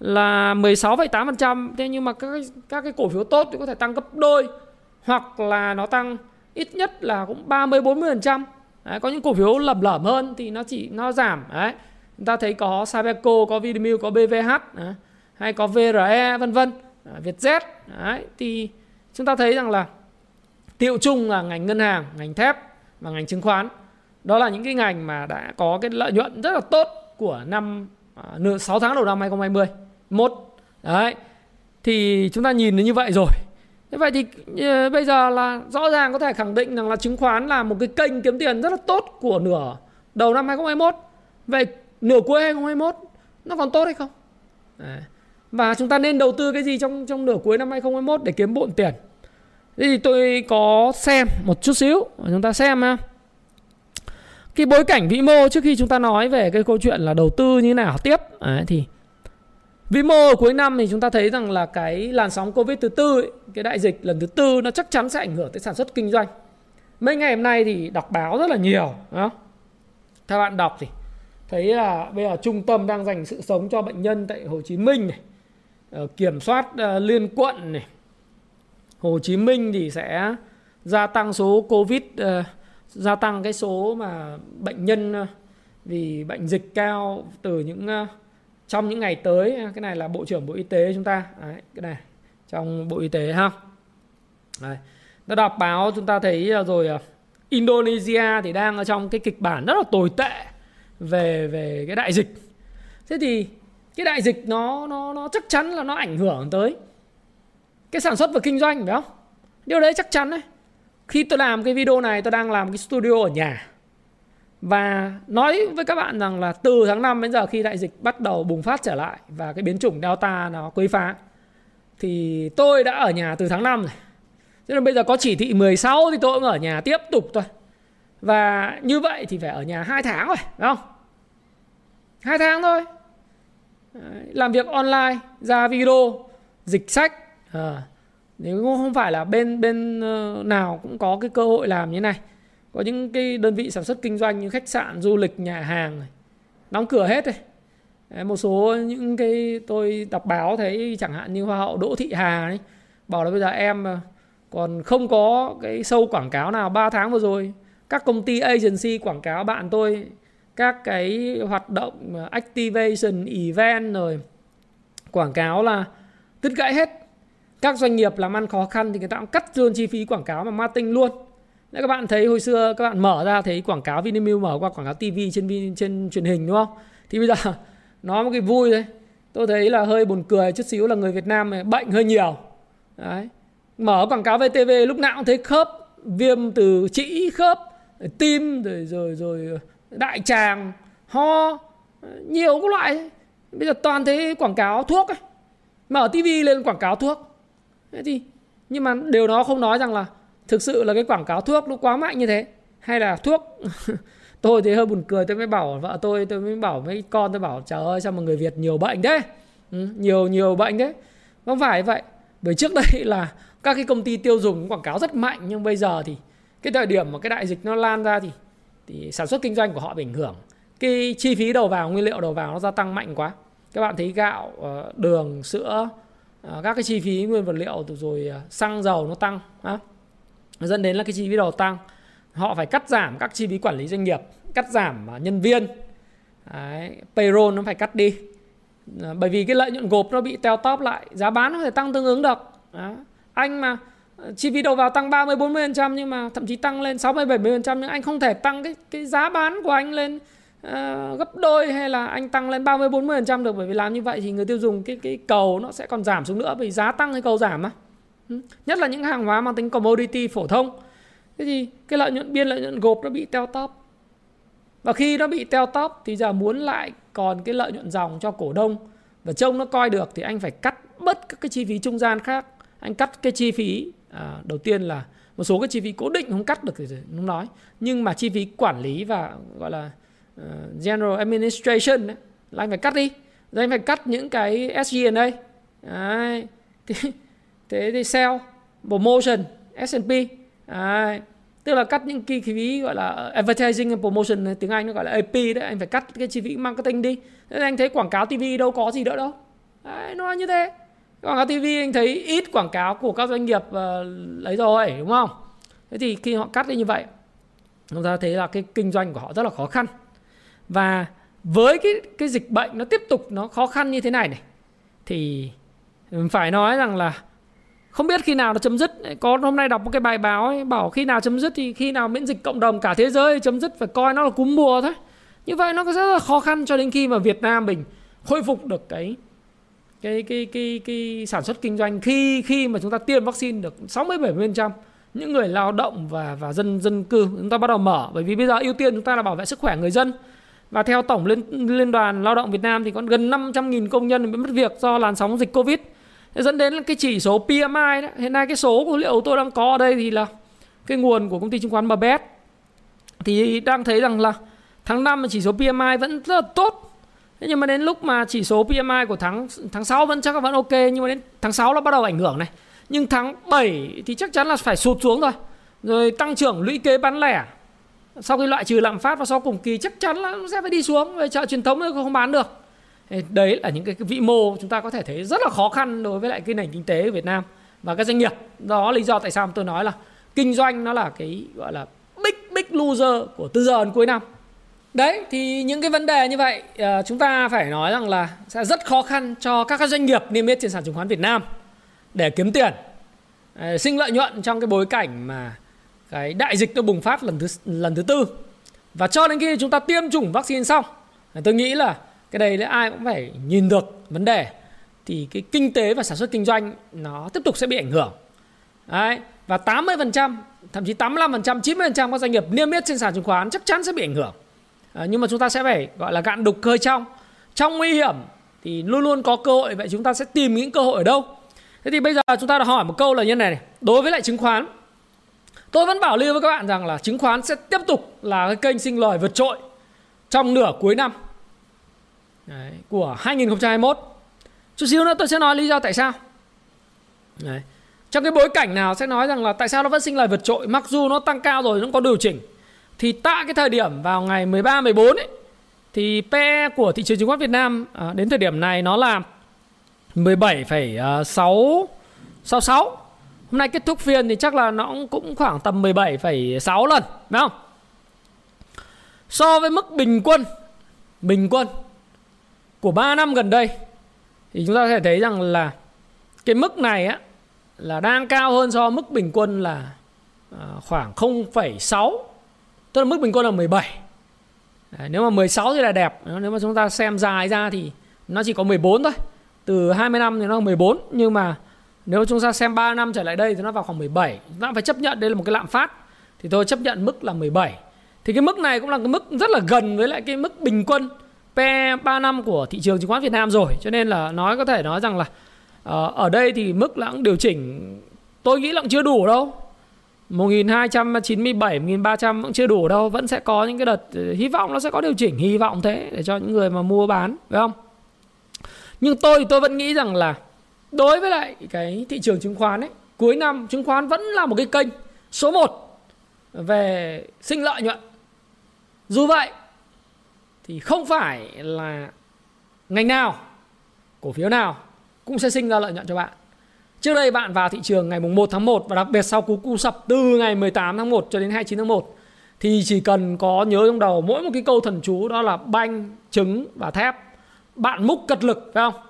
là 16,8% thế nhưng mà các các cái cổ phiếu tốt thì có thể tăng gấp đôi hoặc là nó tăng ít nhất là cũng 30 40%. Đấy, có những cổ phiếu lầm lởm hơn thì nó chỉ nó giảm. Đấy chúng ta thấy có Sabeco có Vinamilk có BVH đấy, hay có VRE vân vân. Vietjet đấy thì chúng ta thấy rằng là tiệu chung là ngành ngân hàng ngành thép và ngành chứng khoán. Đó là những cái ngành mà đã có cái lợi nhuận rất là tốt của năm à, nửa 6 tháng đầu năm 2020 một đấy thì chúng ta nhìn như vậy rồi. Thế vậy thì ờ, bây giờ là rõ ràng có thể khẳng định rằng là chứng khoán là một cái kênh kiếm tiền rất là tốt của nửa đầu năm 2021. Vậy nửa cuối 2021 nó còn tốt hay không? À. Và chúng ta nên đầu tư cái gì trong trong nửa cuối năm 2021 để kiếm bộn tiền? Thế thì tôi có xem một chút xíu, chúng ta xem ha. Cái bối cảnh vĩ mô trước khi chúng ta nói về cái câu chuyện là đầu tư như nào tiếp à, thì Vĩ mô cuối năm thì chúng ta thấy rằng là cái làn sóng Covid thứ tư, ấy, cái đại dịch lần thứ tư nó chắc chắn sẽ ảnh hưởng tới sản xuất kinh doanh. Mấy ngày hôm nay thì đọc báo rất là nhiều, Đó. Các bạn đọc thì thấy là bây giờ trung tâm đang dành sự sống cho bệnh nhân tại Hồ Chí Minh này, ờ, kiểm soát ờ, liên quận này. Hồ Chí Minh thì sẽ gia tăng số Covid, ờ, gia tăng cái số mà bệnh nhân vì bệnh dịch cao từ những trong những ngày tới cái này là bộ trưởng bộ y tế chúng ta. Đấy, cái này trong bộ y tế ha. Đấy. nó đọc báo chúng ta thấy à, rồi à, Indonesia thì đang ở trong cái kịch bản rất là tồi tệ về về cái đại dịch. Thế thì cái đại dịch nó nó nó chắc chắn là nó ảnh hưởng tới cái sản xuất và kinh doanh phải không? Điều đấy chắc chắn đấy. Khi tôi làm cái video này tôi đang làm cái studio ở nhà và nói với các bạn rằng là từ tháng 5 đến giờ khi đại dịch bắt đầu bùng phát trở lại và cái biến chủng Delta nó quấy phá thì tôi đã ở nhà từ tháng 5 rồi. Cho nên bây giờ có chỉ thị 16 thì tôi cũng ở nhà tiếp tục thôi. Và như vậy thì phải ở nhà 2 tháng rồi, đúng không? 2 tháng thôi. Làm việc online, ra video, dịch sách. À, nếu không phải là bên bên ờ, nào cũng có cái cơ hội làm như này có những cái đơn vị sản xuất kinh doanh như khách sạn du lịch nhà hàng này, đóng cửa hết rồi một số những cái tôi đọc báo thấy chẳng hạn như hoa hậu Đỗ Thị Hà ấy bảo là bây giờ em ờ, còn không có cái sâu quảng cáo nào. 3 tháng vừa rồi các công ty agency quảng cáo bạn tôi các cái hoạt động ờ, activation event rồi quảng cáo là đứt gãy hết. Các doanh nghiệp làm ăn khó khăn thì người ta cũng cắt luôn chi phí quảng cáo mà marketing luôn nếu các bạn thấy hồi xưa các bạn mở ra thấy quảng cáo Vinamilk mở qua quảng cáo TV trên trên truyền hình đúng không? Thì bây giờ nói một cái vui đấy. Tôi thấy là hơi buồn cười chút xíu là người Việt Nam này bệnh hơi nhiều. Đấy. Mở quảng cáo VTV lúc nào cũng thấy khớp viêm từ chỉ khớp, tim rồi rồi rồi đại tràng, ho, nhiều các loại. Bây giờ toàn thấy quảng cáo thuốc ấy. Mở TV lên quảng cáo thuốc. Thế thì nhưng mà điều đó không nói rằng là thực sự là cái quảng cáo thuốc nó quá mạnh như thế. Hay là thuốc tôi thì hơi buồn cười tôi mới bảo vợ tôi tôi mới bảo mấy con tôi bảo trời ơi sao mà người Việt nhiều bệnh thế? Ừ, nhiều nhiều bệnh thế. Không phải vậy. Bởi trước đây là các cái công ty tiêu dùng quảng cáo rất mạnh nhưng bây giờ thì cái thời điểm mà cái đại dịch nó lan ra thì thì sản xuất kinh doanh của họ bị ảnh hưởng. Cái chi phí đầu vào nguyên liệu đầu vào nó gia tăng mạnh quá. Các bạn thấy gạo ờ, đường sữa ờ, các cái chi phí nguyên vật liệu rồi ờ, xăng dầu nó tăng dẫn đến là cái chi phí đầu tăng. Họ phải cắt giảm các chi phí quản lý doanh nghiệp cắt giảm à, nhân viên. Đấy, payroll nó phải cắt đi. À, bởi vì cái lợi nhuận gộp nó bị teo tóp lại giá bán nó thể tăng tương ứng được. Đó. anh mà à, chi phí đầu vào tăng 30 40% nhưng mà thậm chí tăng lên 60 70% nhưng anh không thể tăng cái cái giá bán của anh lên uh, gấp đôi hay là anh tăng lên 30 40% được. Bởi vì làm như vậy thì người tiêu dùng cái cái cầu nó sẽ còn giảm xuống nữa vì giá tăng hay cầu giảm mà. Ừ. Nhất là những hàng hóa mang tính commodity phổ thông. Thế thì cái lợi nhuận biên lợi nhuận gộp nó bị teo tóp. Và khi nó bị teo tóp thì giờ muốn lại còn cái lợi nhuận dòng cho cổ đông và trông nó coi được thì anh phải cắt bớt các cái chi phí trung gian khác anh cắt cái chi phí à, đầu tiên là một số cái chi phí cố định không cắt được thì không nói nhưng mà chi phí quản lý và gọi là uh, general administration đấy, là anh phải cắt đi rồi anh phải cắt những cái SG&A đấy. Thì, thế thì sell promotion S&P đấy. tức là cắt những chi phí gọi là ờ, advertising and promotion ờ, tiếng Anh nó gọi là AP đấy. Anh phải cắt cái chi phí marketing đi. Thế anh thấy quảng cáo TV đâu có gì nữa đâu. Đấy, nó như thế. Quảng cáo TV anh thấy ít quảng cáo của các doanh nghiệp uh, lấy rồi đúng không? Thế thì khi họ cắt đi như vậy chúng ta thấy là cái kinh doanh của họ rất là khó khăn. Và với cái cái dịch bệnh nó tiếp tục nó khó khăn như thế này này thì phải nói rằng là không biết khi nào nó chấm dứt. Có hôm nay đọc một cái bài báo ấy, bảo khi nào chấm dứt thì khi nào miễn dịch cộng đồng cả thế giới chấm dứt phải coi nó là cúm mùa thôi. Như vậy nó rất là khó khăn cho đến khi mà Việt Nam mình khôi phục được cái cái cái cái cái sản xuất kinh doanh khi khi mà chúng ta tiêm vaccine được 60 70% những người lao động và và dân dân cư. Chúng ta bắt đầu mở bởi vì bây giờ ưu tiên chúng ta là bảo vệ sức khỏe người dân. Và theo tổng liên liên đoàn lao động Việt Nam thì còn gần 500.000 công nhân bị mất việc do làn sóng dịch Covid dẫn đến là cái chỉ số PMI đó. hiện nay cái số của liệu tôi đang có ở đây thì là cái nguồn của công ty chứng khoán Mabet thì đang thấy rằng là tháng 5 chỉ số PMI vẫn rất là tốt Thế nhưng mà đến lúc mà chỉ số PMI của tháng tháng 6 vẫn chắc là vẫn ok, nhưng mà đến tháng 6 nó bắt đầu ảnh hưởng này. Nhưng tháng 7 thì chắc chắn là phải sụt xuống rồi. Rồi tăng trưởng lũy kế bán lẻ sau khi loại trừ lạm phát và sau cùng kỳ chắc chắn là nó sẽ phải đi xuống về chợ truyền thống nó không bán được. Đấy là những cái cái vĩ mô chúng ta có thể thấy rất là khó khăn đối với lại cái nền kinh tế của Việt Nam và các doanh nghiệp. Đó lý do tại sao tôi nói là kinh doanh nó là cái gọi là big big loser của từ giờ đến cuối năm Đấy thì những cái vấn đề như vậy ờ, chúng ta phải nói rằng là sẽ rất khó khăn cho các doanh nghiệp niêm yết trên sàn chứng khoán Việt Nam để kiếm tiền, ờ, sinh lợi nhuận trong cái bối cảnh mà cái đại dịch nó bùng phát lần thứ lần thứ tư. Và cho đến khi chúng ta tiêm chủng vaccine xong, tôi nghĩ là cái đây là ai cũng phải nhìn được vấn đề. Thì cái kinh tế và sản xuất kinh doanh nó tiếp tục sẽ bị ảnh hưởng. Đấy, và 80%, thậm chí 85%, 90% các doanh nghiệp niêm yết trên sàn chứng khoán chắc chắn sẽ bị ảnh hưởng. À, nhưng mà chúng ta sẽ phải gọi là gạn đục khơi trong. Trong nguy hiểm thì luôn luôn có cơ hội vậy chúng ta sẽ tìm những cơ hội ở đâu? Thế thì bây giờ chúng ta đã hỏi một câu là như này, này. Đối với lại chứng khoán tôi vẫn bảo lưu với các bạn rằng là chứng khoán sẽ tiếp tục là cái kênh sinh lời vượt trội trong nửa cuối năm. Đấy, của 2021 chút xíu nữa tôi sẽ nói lý do tại sao Đấy. trong cái bối cảnh nào sẽ nói rằng là tại sao nó vẫn sinh lời vượt trội mặc dù nó tăng cao rồi nó có điều chỉnh thì tại cái thời điểm vào ngày 13 14 ấy thì PE của thị trường chứng khoán Việt Nam à, đến thời điểm này nó là 17,6 66. Hôm nay kết thúc phiên thì chắc là nó cũng khoảng tầm 17,6 lần, đúng không? So với mức bình quân bình quân của 3 năm gần đây thì chúng ta có thể thấy rằng là cái mức này á là đang cao hơn so với mức bình quân là à, khoảng 0,6 Tức là mức bình quân là 17 Đấy, Nếu mà 16 thì là đẹp. Nếu mà chúng ta xem dài ra thì nó chỉ có 14 thôi. Từ 20 năm thì nó là 14 Nhưng mà nếu chúng ta xem 3 năm trở lại đây thì nó vào khoảng 17 Chúng ta phải chấp nhận đây là một cái lạm phát. Thì tôi chấp nhận mức là 17 Thì cái mức này cũng là cái mức rất là gần với lại cái mức bình quân P3 năm của thị trường chứng khoán Việt Nam rồi. Cho nên là nói có thể nói rằng là uh, Ở đây thì mức lãng điều chỉnh Tôi nghĩ là cũng chưa đủ đâu. 1297, 1300 cũng chưa đủ đâu. Vẫn sẽ có những cái đợt ờ, Hy vọng nó sẽ có điều chỉnh Hy vọng thế Để cho những người mà mua bán Phải không? Nhưng tôi thì tôi vẫn nghĩ rằng là Đối với lại cái thị trường chứng khoán ấy Cuối năm chứng khoán vẫn là một cái kênh Số 1 Về sinh lợi nhuận. Dù vậy thì không phải là Ngành nào Cổ phiếu nào cũng sẽ sinh ra lợi nhuận cho bạn. Trước đây bạn vào thị trường ngày mùng 1 tháng 1 và đặc biệt sau cú cú sập từ ngày 18 tháng 1 cho đến 29 tháng 1 thì chỉ cần có nhớ trong đầu mỗi một cái câu thần chú đó là banh, trứng và thép. Bạn múc cật lực phải không?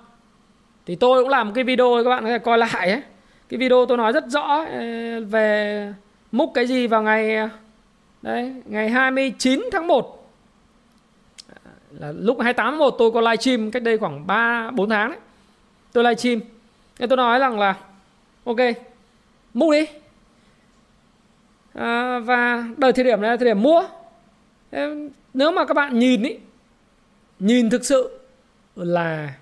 Thì tôi cũng làm một cái video các bạn có thể coi lại ấy. Cái video tôi nói rất rõ ờ, về múc cái gì vào ngày ờ, đấy, ngày 29 tháng 1 là lúc 281 tôi có livestream cách đây khoảng 3 4 tháng đấy. Tôi livestream. Nên tôi nói rằng là ok, mua đi. À, và đời thời điểm này là thời điểm mua. Nếu mà các bạn nhìn ý, nhìn thực sự là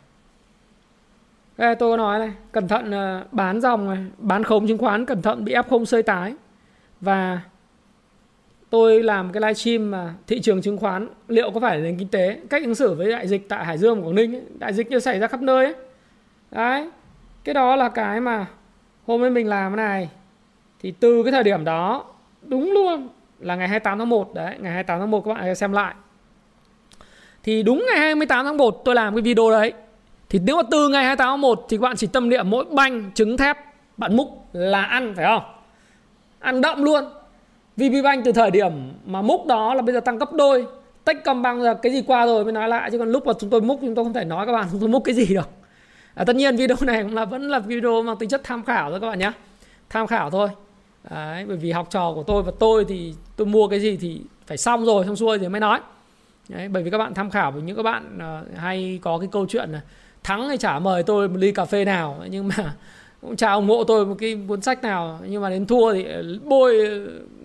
đây, tôi có nói này, cẩn thận à, bán dòng này, bán khống chứng khoán, cẩn thận bị ép không xây tái. Và tôi làm cái livestream mà thị trường chứng khoán liệu có phải là nền kinh tế? Cách ứng xử với đại dịch tại Hải Dương và Quảng Ninh ấy, đại dịch như xảy ra khắp nơi ấy. đấy cái đó là cái mà hôm ấy mình làm cái này. Thì từ cái thời điểm đó đúng luôn là ngày 28 tháng 1 đấy ngày 28 tháng 1 các bạn hãy xem lại. Thì đúng ngày 28 tháng 1 tôi làm cái video đấy. Thì nếu mà từ ngày 28 tháng 1 thì các bạn chỉ tâm niệm mỗi banh trứng thép bạn múc là ăn phải không? Ăn đậm luôn. VPBank từ thời điểm mà múc đó là bây giờ tăng gấp đôi. Techcombank là cái gì qua rồi mới nói lại chứ còn lúc mà chúng tôi múc chúng tôi không thể nói các bạn chúng tôi múc cái gì được. à, tất nhiên video này cũng là vẫn là video mang tính chất tham khảo thôi các bạn nhé. Tham khảo thôi. Đấy, bởi vì học trò của tôi và tôi thì tôi mua cái gì thì phải xong rồi xong xuôi thì mới nói. Đấy, bởi vì các bạn tham khảo với những các bạn uh, hay có cái câu chuyện là thắng thì trả mời tôi một ly cà phê nào. Nhưng mà cũng chả ủng hộ tôi một cái cuốn sách nào. Nhưng mà đến thua thì à, bôi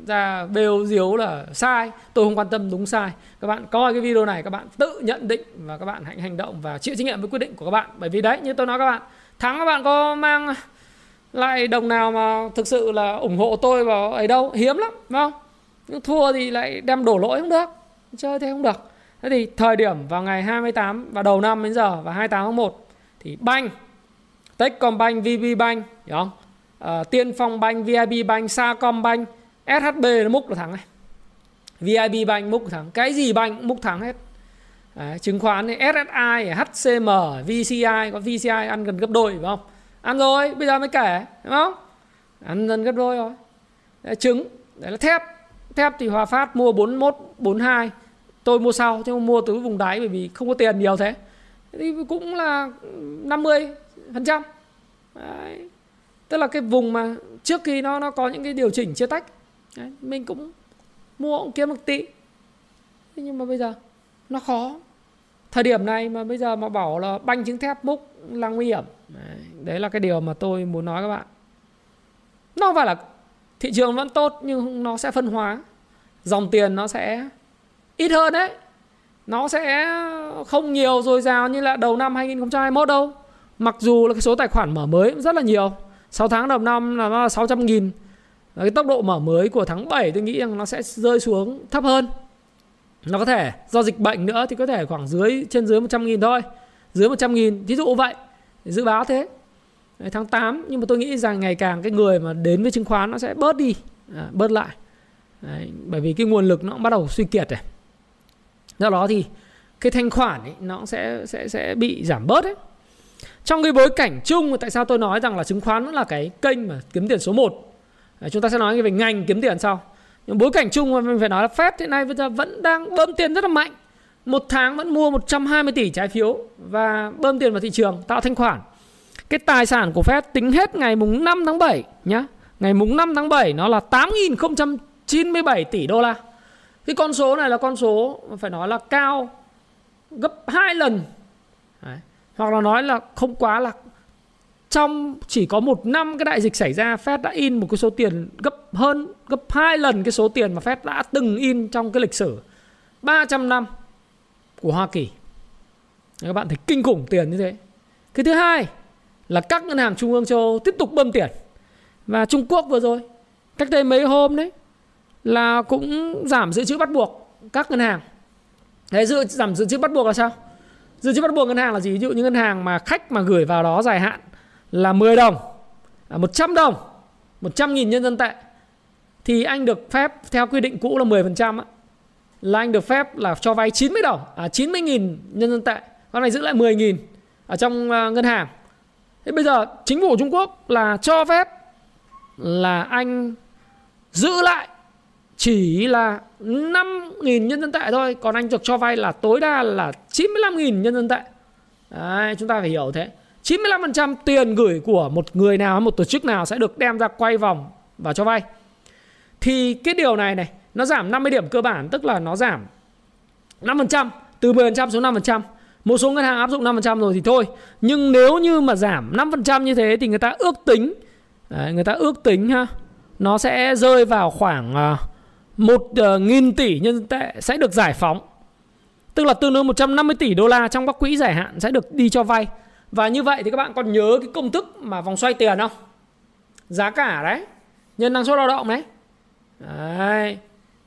ra bêu diếu là sai. Tôi không quan tâm đúng sai. Các bạn coi cái video này các bạn tự nhận định và các bạn hãy hành động và chịu trách nhiệm với quyết định của các bạn. Bởi vì đấy như tôi nói các bạn thắng các bạn có mang lại đồng nào mà thực sự là ủng hộ tôi vào ấy đâu hiếm lắm đúng không? Nhưng thua thì lại đem đổ lỗi không được chơi thế không được. Thế thì thời điểm vào ngày 28 và đầu năm đến giờ và 28 tháng 1 thì banh Techcombank, VPBank, hiểu không? À, Tiên Phong Bank, VIB Bank, Sacombank SHB nó múc là thắng này. VIB Bank múc thắng. Cái gì bank múc thắng hết. Đấy, chứng khoán này, SSI, HCM, VCI, có VCI ăn gần gấp đôi phải không? Ăn rồi, bây giờ mới kể, đúng không? Ăn gần gấp đôi rồi. Đấy, trứng, đấy là thép. Thép thì Hòa Phát mua 41, 42. Tôi mua sau chứ không mua từ vùng đáy bởi vì không có tiền nhiều thế. Thì cũng là 50 phần trăm tức là cái vùng mà trước khi nó nó có những cái điều chỉnh chia tách Đấy, mình cũng mua cũng kiếm được tỷ thế nhưng mà bây giờ nó khó. Thời điểm này mà bây giờ mà bảo là banh trứng thép múc là nguy hiểm. Đấy, đấy là cái điều mà tôi muốn nói các bạn. Nó không phải là thị trường vẫn tốt nhưng nó sẽ phân hóa. Dòng tiền nó sẽ ít hơn đấy. Nó sẽ không nhiều dồi dào như là đầu năm 2021 đâu. Mặc dù là cái số tài khoản mở mới rất là nhiều. 6 tháng đầu năm là nó là 600 nghìn. Cái tốc độ mở mới của tháng 7 tôi nghĩ rằng nó sẽ rơi xuống thấp hơn. Nó có thể do dịch bệnh nữa thì có thể khoảng dưới trên dưới 100 nghìn thôi. Dưới 100 nghìn, ví dụ vậy. Dự báo thế. Đấy, Tháng 8 nhưng mà tôi nghĩ rằng ngày càng cái người mà đến với chứng khoán nó sẽ bớt đi à, Bớt lại. Đấy, Bởi vì cái nguồn lực nó cũng bắt đầu suy kiệt rồi. Do đó thì cái thanh khoản ấy, nó sẽ sẽ sẽ bị giảm bớt ấy trong cái bối cảnh chung tại sao tôi nói rằng là chứng khoán vẫn là cái kênh mà kiếm tiền số 1 chúng ta sẽ nói về ngành kiếm tiền sau. Nhưng bối cảnh chung mình phải nói là Fed hiện nay bây giờ vẫn đang bơm tiền rất là mạnh. Một tháng vẫn mua 120 tỷ trái phiếu và bơm tiền vào thị trường, tạo thanh khoản. Cái tài sản của Fed tính hết ngày mùng 5 tháng 7 nhá. Ngày mùng 5 tháng 7 nó là 8.097 tỷ đô la. Cái con số này là con số phải nói là cao gấp 2 lần. Đấy, hoặc là nói là không quá là trong chỉ có một năm cái đại dịch xảy ra, Fed đã in một cái số tiền gấp hơn, gấp hai lần cái số tiền mà Fed đã từng in trong cái lịch sử. 300 năm của Hoa Kỳ. Các bạn thấy kinh khủng tiền như thế. Cái thứ hai là các ngân hàng trung ương châu Âu tiếp tục bơm tiền. Và Trung Quốc vừa rồi, cách đây mấy hôm đấy, là cũng giảm dự trữ bắt buộc các ngân hàng. Đấy, dự, giảm dự trữ bắt buộc là sao? Dự trữ bắt buộc ngân hàng là gì? Ví dụ như ngân hàng mà khách mà gửi vào đó dài hạn là 10 đồng à, 100 đồng 100 nghìn nhân dân tệ. Thì anh được phép theo quy định cũ là 10% á, là anh được phép là cho vay 90 đồng à, 90 nghìn nhân dân tệ. Con này giữ lại 10 nghìn ở trong uh, ngân hàng. Thế bây giờ chính phủ Trung Quốc là cho phép là anh giữ lại chỉ là 5.000 nhân dân tệ thôi còn anh được cho vay là tối đa là 95.000 nhân dân tệ. Đấy, chúng ta phải hiểu thế. 95% tiền gửi của một người nào một tổ chức nào sẽ được đem ra quay vòng và cho vay. Thì cái điều này này nó giảm 50 điểm cơ bản tức là nó giảm 5% từ 10% xuống 5% một số ngân hàng áp dụng 5% rồi thì thôi. Nhưng nếu như mà giảm 5% như thế thì người ta ước tính đấy, người ta ước tính ha nó sẽ rơi vào khoảng uh, một uh, nghìn tỷ nhân tệ sẽ được giải phóng. Tức là tương đương 150 tỷ đô la trong các quỹ giải hạn sẽ được đi cho vay và như vậy thì các bạn còn nhớ cái công thức mà vòng xoay tiền không? Giá cả đấy. Nhân năng suất lao động đấy. Đấy.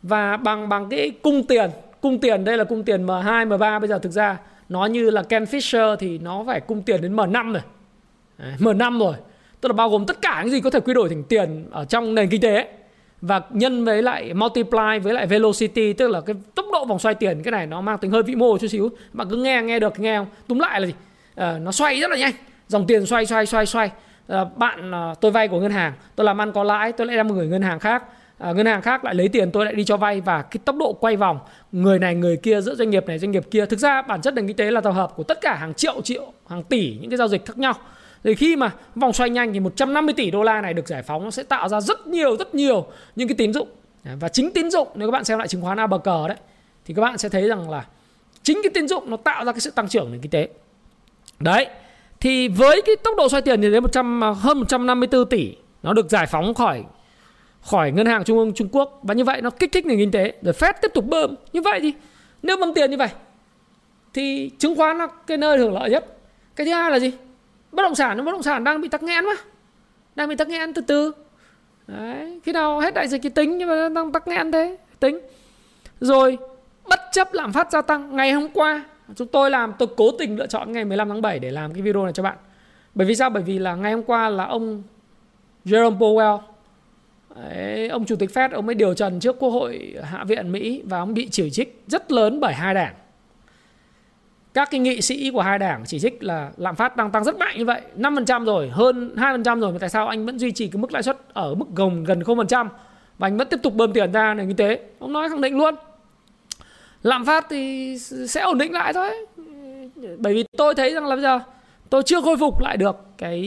Và bằng bằng cái cung tiền. Cung tiền đây là cung tiền M2, M3 Bây giờ thực ra nó như là Ken Fisher Thì nó phải cung tiền đến M5 rồi. Đấy, M5 rồi. Tức là bao gồm tất cả những gì có thể quy đổi thành tiền Ở trong nền kinh tế Và nhân với lại multiply với lại velocity Tức là cái tốc độ vòng xoay tiền Cái này nó mang tính hơi vĩ mô chút xíu. Bạn cứ nghe nghe được nghe không? Túm lại là gì? Ờ, nó xoay rất là nhanh. Dòng tiền xoay xoay xoay xoay. À, Bạn à, tôi vay của ngân hàng Tôi làm ăn có lãi Tôi lại đem một người ngân hàng khác. À, ngân hàng khác lại lấy tiền tôi lại đi cho vay và cái tốc độ quay vòng người này người kia giữa doanh nghiệp này doanh nghiệp kia. Thực ra bản chất nền kinh tế là tập hợp của tất cả hàng triệu triệu hàng tỷ những cái giao dịch khác nhau. Thì khi mà vòng xoay nhanh thì 150 tỷ đô la này được giải phóng nó sẽ tạo ra rất nhiều rất nhiều những cái tín dụng. Và chính tín dụng nếu các bạn xem lại chứng khoán A bờ cờ đấy thì các bạn sẽ thấy rằng là chính cái tín dụng nó tạo ra cái sự tăng trưởng nền kinh tế đấy thì với cái tốc độ xoay tiền thì đến 100 hơn 154 tỷ nó được giải phóng khỏi khỏi ngân hàng trung ương Trung Quốc. Và như vậy nó kích thích nền kinh tế rồi Fed tiếp tục bơm. Như vậy thì nếu bơm tiền như vậy thì chứng khoán là cái nơi hưởng lợi nhất. Cái thứ hai là gì? Bất động sản bất động sản đang bị tắc nghẽn mà đang bị tắc nghẽn từ từ. Đấy, khi nào hết đại dịch thì tính nhưng mà đang tắc nghẽn thế tính. Rồi bất chấp lạm phát gia tăng ngày hôm qua chúng tôi làm tôi cố tình lựa chọn ngày 15 tháng 7 để làm cái video này cho bạn bởi vì sao bởi vì là ngày hôm qua là ông Jerome Powell Đấy, ông chủ tịch Fed ông mới điều trần trước Quốc hội Hạ viện Mỹ và ông bị chỉ trích rất lớn bởi hai đảng. Các cái nghị sĩ của hai đảng chỉ trích là lạm phát đang tăng rất mạnh như vậy, 5% rồi, hơn 2% rồi mà tại sao anh vẫn duy trì cái mức lãi suất ở mức gồng gần 0% và anh vẫn tiếp tục bơm tiền ra nền kinh tế. Ông nói khẳng định luôn. Lạm phát thì sẽ ổn định lại thôi. Bởi vì tôi thấy rằng là bây giờ tôi chưa khôi phục lại được cái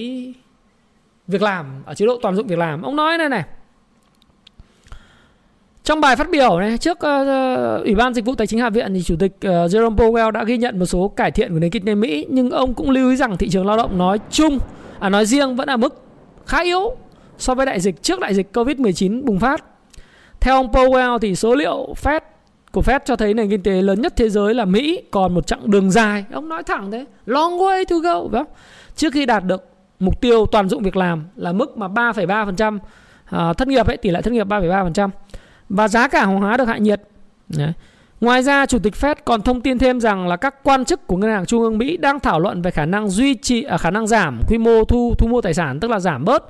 việc làm ở chế độ toàn dụng việc làm. Ông nói này này, trong bài phát biểu này trước uh, Ủy ban Dịch vụ Tài chính Hạ viện thì Chủ tịch uh, Jerome Powell đã ghi nhận một số cải thiện của nền kinh tế Mỹ nhưng ông cũng lưu ý rằng thị trường lao động nói chung à nói riêng vẫn ở mức khá yếu so với đại dịch trước đại dịch Covid-19 bùng phát. Theo ông Powell thì số liệu Fed của Fed cho thấy nền kinh tế lớn nhất thế giới là Mỹ còn một chặng đường dài. Ông nói thẳng thế, long way to go. không? Trước khi đạt được mục tiêu toàn dụng việc làm là mức mà 3,3% à, thất nghiệp ấy, tỷ lệ thất nghiệp 3,3% và giá cả hàng hóa được hạ nhiệt. Đấy. Ngoài ra, Chủ tịch Fed còn thông tin thêm rằng là các quan chức của Ngân hàng Trung ương Mỹ đang thảo luận về khả năng duy trì à, khả năng giảm quy mô thu thu mua tài sản tức là giảm bớt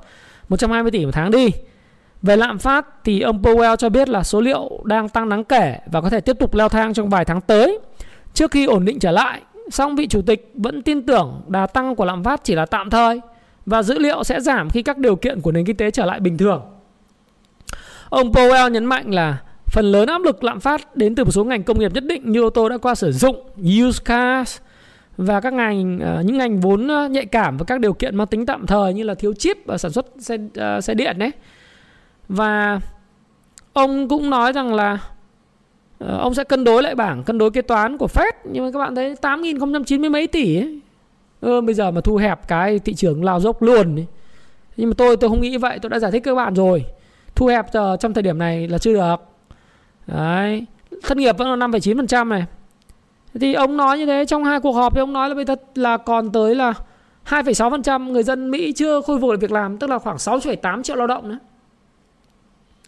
120 tỷ một tháng đi. Về lạm phát thì ông Powell cho biết là số liệu đang tăng đáng kể và có thể tiếp tục leo thang trong vài tháng tới trước khi ổn định trở lại. Song vị chủ tịch vẫn tin tưởng đà tăng của lạm phát chỉ là tạm thời và dữ liệu sẽ giảm khi các điều kiện của nền kinh tế trở lại bình thường. Ông Powell nhấn mạnh là phần lớn áp lực lạm phát đến từ một số ngành công nghiệp nhất định như ô tô đã qua sử dụng, used cars và các ngành à, những ngành vốn à, nhạy cảm và các điều kiện mang tính tạm thời như là thiếu chip và sản xuất xe à, xe điện đấy. Và ông cũng nói rằng là ờ, ông sẽ cân đối lại bảng cân đối kế toán của Fed. Nhưng mà các bạn thấy 8.090 mấy tỷ ấy. Ừ, bây giờ mà thu hẹp cái thị trường lao dốc luôn ấy. Nhưng mà tôi tôi không nghĩ vậy, tôi đã giải thích các bạn rồi. Thu hẹp giờ trong thời điểm này là chưa được. Đấy. Thất nghiệp vẫn là 5,9% này. Thì ông nói như thế trong hai cuộc họp thì ông nói là bây giờ là còn tới là 2,6% người dân Mỹ chưa khôi phục được việc làm tức là khoảng 6,8 triệu lao động nữa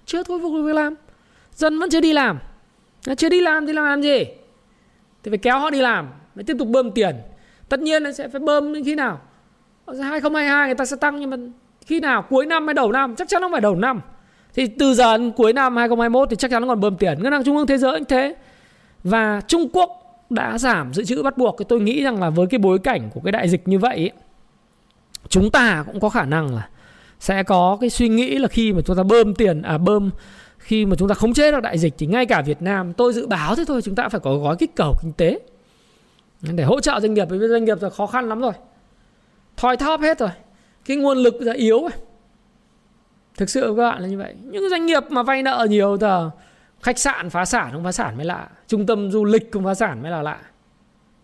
chưa thôi phục việc làm. Dân vẫn chưa đi làm. Chưa đi làm thì làm gì? Thì phải kéo họ đi làm, mới tiếp tục bơm tiền. Tất nhiên là sẽ phải bơm đến khi nào? Ờ, 2022 người ta sẽ tăng, nhưng mà khi nào? Cuối năm hay đầu năm? Chắc chắn nó phải đầu năm. Thì từ giờ đến cuối năm 2021 thì chắc chắn nó còn bơm tiền. Ngân hàng Trung ương Thế giới cũng thế. Và Trung Quốc đã giảm dự trữ bắt buộc. thì Tôi nghĩ rằng là với cái bối cảnh của cái đại dịch như vậy chúng ta cũng có khả năng là sẽ có cái suy nghĩ là khi mà chúng ta bơm tiền à bơm, khi mà chúng ta khống chế được đại dịch thì ngay cả Việt Nam, tôi dự báo thế thôi, chúng ta phải có gói kích cầu kinh tế. Để hỗ trợ doanh nghiệp vì doanh nghiệp là khó khăn lắm rồi. Thoi thóp hết rồi. Cái nguồn lực là yếu rồi thực sự các bạn là như vậy. Những doanh nghiệp mà vay nợ nhiều thì khách sạn phá sản không phá sản mới lạ. Trung tâm du lịch không phá sản mới là lạ.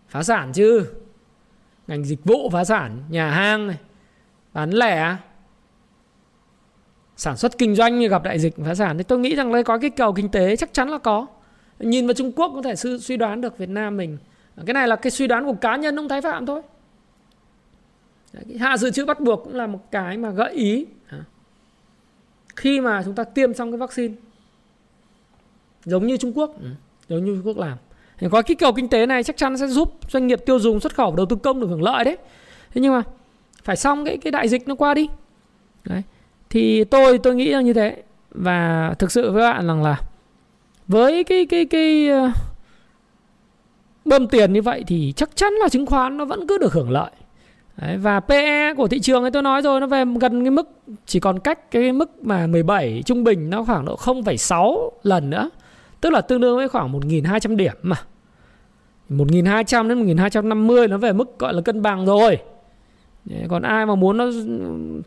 Phá sản chứ. Ngành dịch vụ phá sản, nhà hàng này. Bán lẻ sản xuất kinh doanh như gặp đại dịch, phá sản. Thì tôi nghĩ rằng đây có cái cầu kinh tế chắc chắn là có. Nhìn vào Trung Quốc có thể suy đoán được Việt Nam mình. Cái này là cái suy đoán của cá nhân ông Thái Phạm thôi. Hạ dự trữ bắt buộc cũng là một cái mà gợi ý. Khi mà chúng ta tiêm xong cái vaccine, giống như Trung Quốc ừ, giống như Trung Quốc làm. Thì có kích cầu kinh tế này chắc chắn sẽ giúp doanh nghiệp tiêu dùng, xuất khẩu, đầu tư công được hưởng lợi đấy. Thế nhưng mà phải xong cái cái đại dịch nó qua đi. Đấy thì tôi tôi nghĩ là như thế và thực sự với bạn rằng là với cái cái cái ờ, bơm tiền như vậy thì chắc chắn là chứng khoán nó vẫn cứ được hưởng lợi Đấy, và PE của thị trường ấy tôi nói rồi nó về gần cái mức chỉ còn cách cái mức mà 17 trung bình nó khoảng độ 0,6 lần nữa. Tức là tương đương với khoảng 1.200 điểm mà. 1.200 đến 1.250 nó về mức gọi là cân bằng rồi. Đấy, còn ai mà muốn nó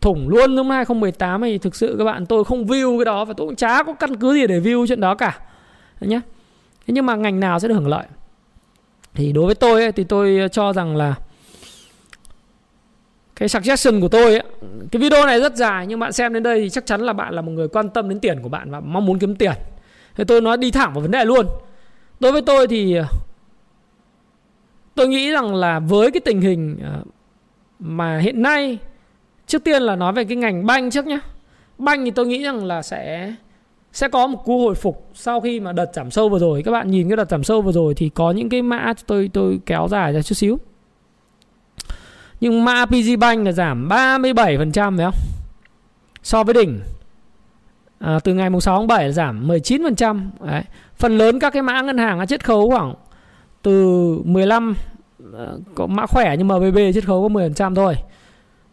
thủng luôn năm 2018 thì thực sự các bạn tôi không view cái đó và tôi cũng chả có căn cứ gì để view chuyện đó cả. Đấy nhá. Thế nhưng mà ngành nào sẽ được hưởng lợi? Thì đối với tôi ấy, thì tôi cho rằng là cái suggestion của tôi ấy, cái video này rất dài nhưng bạn xem đến đây thì chắc chắn là bạn là một người quan tâm đến tiền của bạn và mong muốn kiếm tiền thế tôi nói đi thẳng vào vấn đề luôn đối với tôi thì ờ, tôi nghĩ rằng là với cái tình hình ờ, mà hiện nay trước tiên là nói về cái ngành banh trước nhé banh thì tôi nghĩ rằng là sẽ sẽ có một cú hồi phục sau khi mà đợt giảm sâu vừa rồi các bạn nhìn cái đợt giảm sâu vừa rồi thì có những cái mã tôi tôi kéo dài ra chút xíu nhưng mã PG Bank là giảm 37% phải không? So với đỉnh à, từ ngày mùng 6 tháng 7 là giảm 19%. Đấy. Phần lớn các cái mã ngân hàng đã chết khấu khoảng từ 15 Ờ, có mã khỏe nhưng MBB chiết khấu có 10% thôi.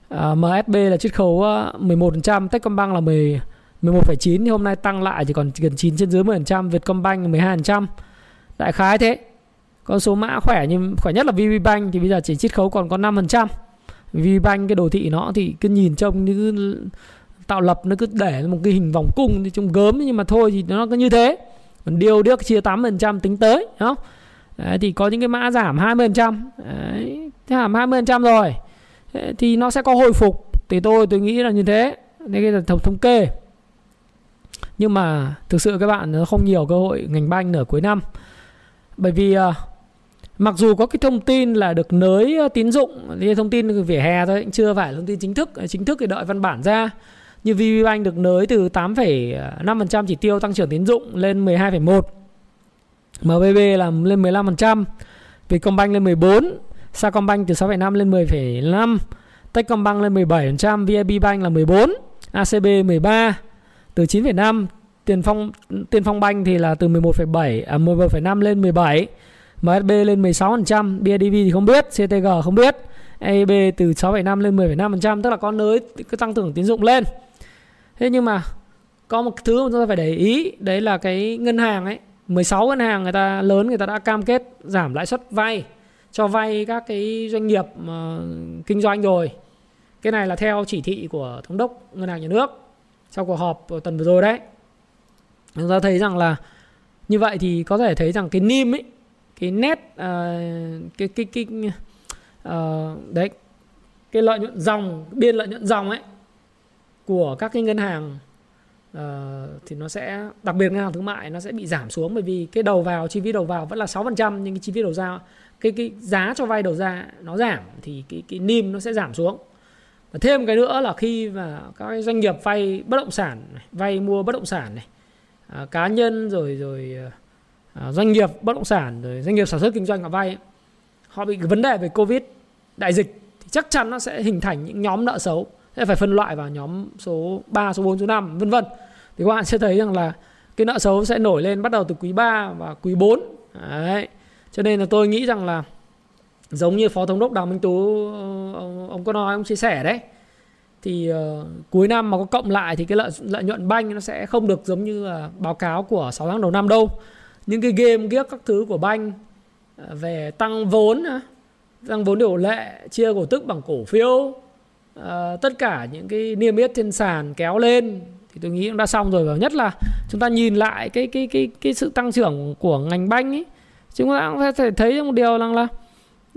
Ờ, à, MSB là chiết khấu ờ, 11%, Techcombank là 10 11,9 thì hôm nay tăng lại chỉ còn gần 9 trên dưới 10%, Vietcombank 12%. Đại khái thế con số mã khỏe nhưng khỏe nhất là VPBank thì bây giờ chỉ chiết khấu còn có 5% VPBank cái đồ thị nó thì cứ nhìn trông như tạo lập nó cứ để một cái hình vòng cung thì trông gớm nhưng mà thôi thì nó cứ như thế còn điều điếc chia 8% tính tới đúng không Đấy, thì có những cái mã giảm 20% Đấy, giảm 20% rồi. Thì nó sẽ có hồi phục. Thì tôi tôi nghĩ là như thế. Đây là thống thống kê. Nhưng mà thực sự các bạn nó không nhiều cơ hội ngành banh nửa cuối năm. Bởi vì à, Mặc dù có cái thông tin là được nới à, tín dụng thì thông tin vỉa hè thôi chưa phải thông tin chính thức à, chính thức thì đợi văn bản ra. Như VPBank được nới từ 8,5% chỉ tiêu tăng trưởng tín dụng lên 12,1 MBB là lên 15% Vietcombank lên 14 Sacombank từ 6,5 lên 10,5 Techcombank lên 17% VIB Bank là 14 ACB 13 từ 9,5 Tiền Phong Tiền Phong Bank thì là từ 11,7 à 11,5 lên 17 MSB lên 16%, BIDV thì không biết, CTG không biết. EIB từ 6,5 lên 10,5% tức là có nới cái tăng trưởng tín dụng lên. Thế nhưng mà có một thứ mà chúng ta phải để ý đấy là cái ngân hàng ấy 16 ngân hàng người ta lớn người ta đã cam kết giảm lãi suất vay cho vay các cái doanh nghiệp mà kinh doanh rồi. Cái này là theo chỉ thị của thống đốc ngân hàng nhà nước sau cuộc họp tuần vừa rồi đấy. Chúng ta thấy rằng là như vậy thì có thể thấy rằng cái nim ấy cái net uh, cái cái cái uh, đấy cái lợi nhuận dòng biên lợi nhuận dòng ấy của các cái ngân hàng uh, thì nó sẽ đặc biệt ngân hàng thương mại nó sẽ bị giảm xuống bởi vì cái đầu vào chi phí đầu vào vẫn là 6% nhưng cái chi phí đầu ra cái cái giá cho vay đầu ra nó giảm thì cái cái nim nó sẽ giảm xuống. Và thêm cái nữa là khi mà các doanh nghiệp vay bất động sản này, vay mua bất động sản này à, cá nhân rồi rồi À, à doanh nghiệp bất động sản rồi doanh nghiệp sản xuất kinh doanh họ vay họ bị cái vấn đề về covid đại dịch thì chắc chắn nó sẽ hình thành những nhóm nợ xấu sẽ phải phân loại vào nhóm số 3, số 4, số 5 vân vân. Thì các bạn sẽ thấy rằng là cái nợ xấu sẽ nổi lên bắt đầu từ quý 3 và quý 4 đấy. Cho nên là tôi nghĩ rằng là giống như phó thống đốc đào minh tú ờ, ông, ông có nói ông chia sẻ đấy. Thì uh, cuối năm mà có cộng lại thì cái lợi lợi nhuận banh nó sẽ không được giống như là báo cáo của 6 tháng đầu năm đâu. Những cái game ghiếc các thứ của banh ờ, về tăng vốn tăng vốn điều lệ chia cổ tức bằng cổ phiếu uh, tất cả những cái niêm yết trên sàn kéo lên thì tôi nghĩ cũng đã xong rồi. Và nhất là chúng ta nhìn lại cái cái cái cái sự tăng trưởng của ngành banh ấy chúng ta cũng sẽ thấy một điều rằng là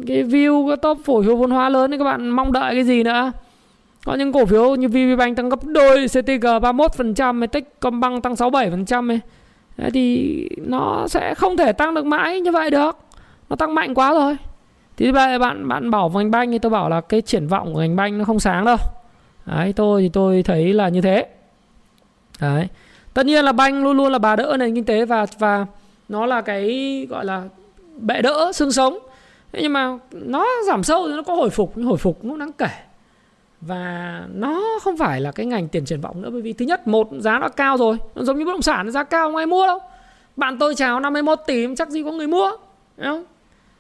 cái view cái top cổ phiếu vốn hóa lớn thì các bạn mong đợi cái gì nữa? Có những cổ phiếu như VPBank tăng gấp đôi CTG 31% Techcombank tăng 67% ấy. Đấy thì nó sẽ không thể tăng được mãi như vậy được. Nó tăng mạnh quá rồi thì bây bạn bạn bảo ngành banh thì tôi bảo là cái triển vọng của ngành banh nó không sáng đâu. Đấy, tôi thì tôi thấy là như thế. Đấy. Tất nhiên là banh luôn luôn là bà đỡ nền kinh tế và và nó là cái, gọi là, bệ đỡ xương sống. Thế nhưng mà nó giảm sâu thì nó có hồi phục, nhưng hồi phục nó đáng kể. Và nó không phải là cái ngành tiền triển vọng nữa, bởi vì thứ nhất, một, giá nó cao rồi. Nó giống như bất động sản, giá cao không ai mua đâu. Bạn tôi chào 51 tỷ, chắc gì có người mua. Đúng không?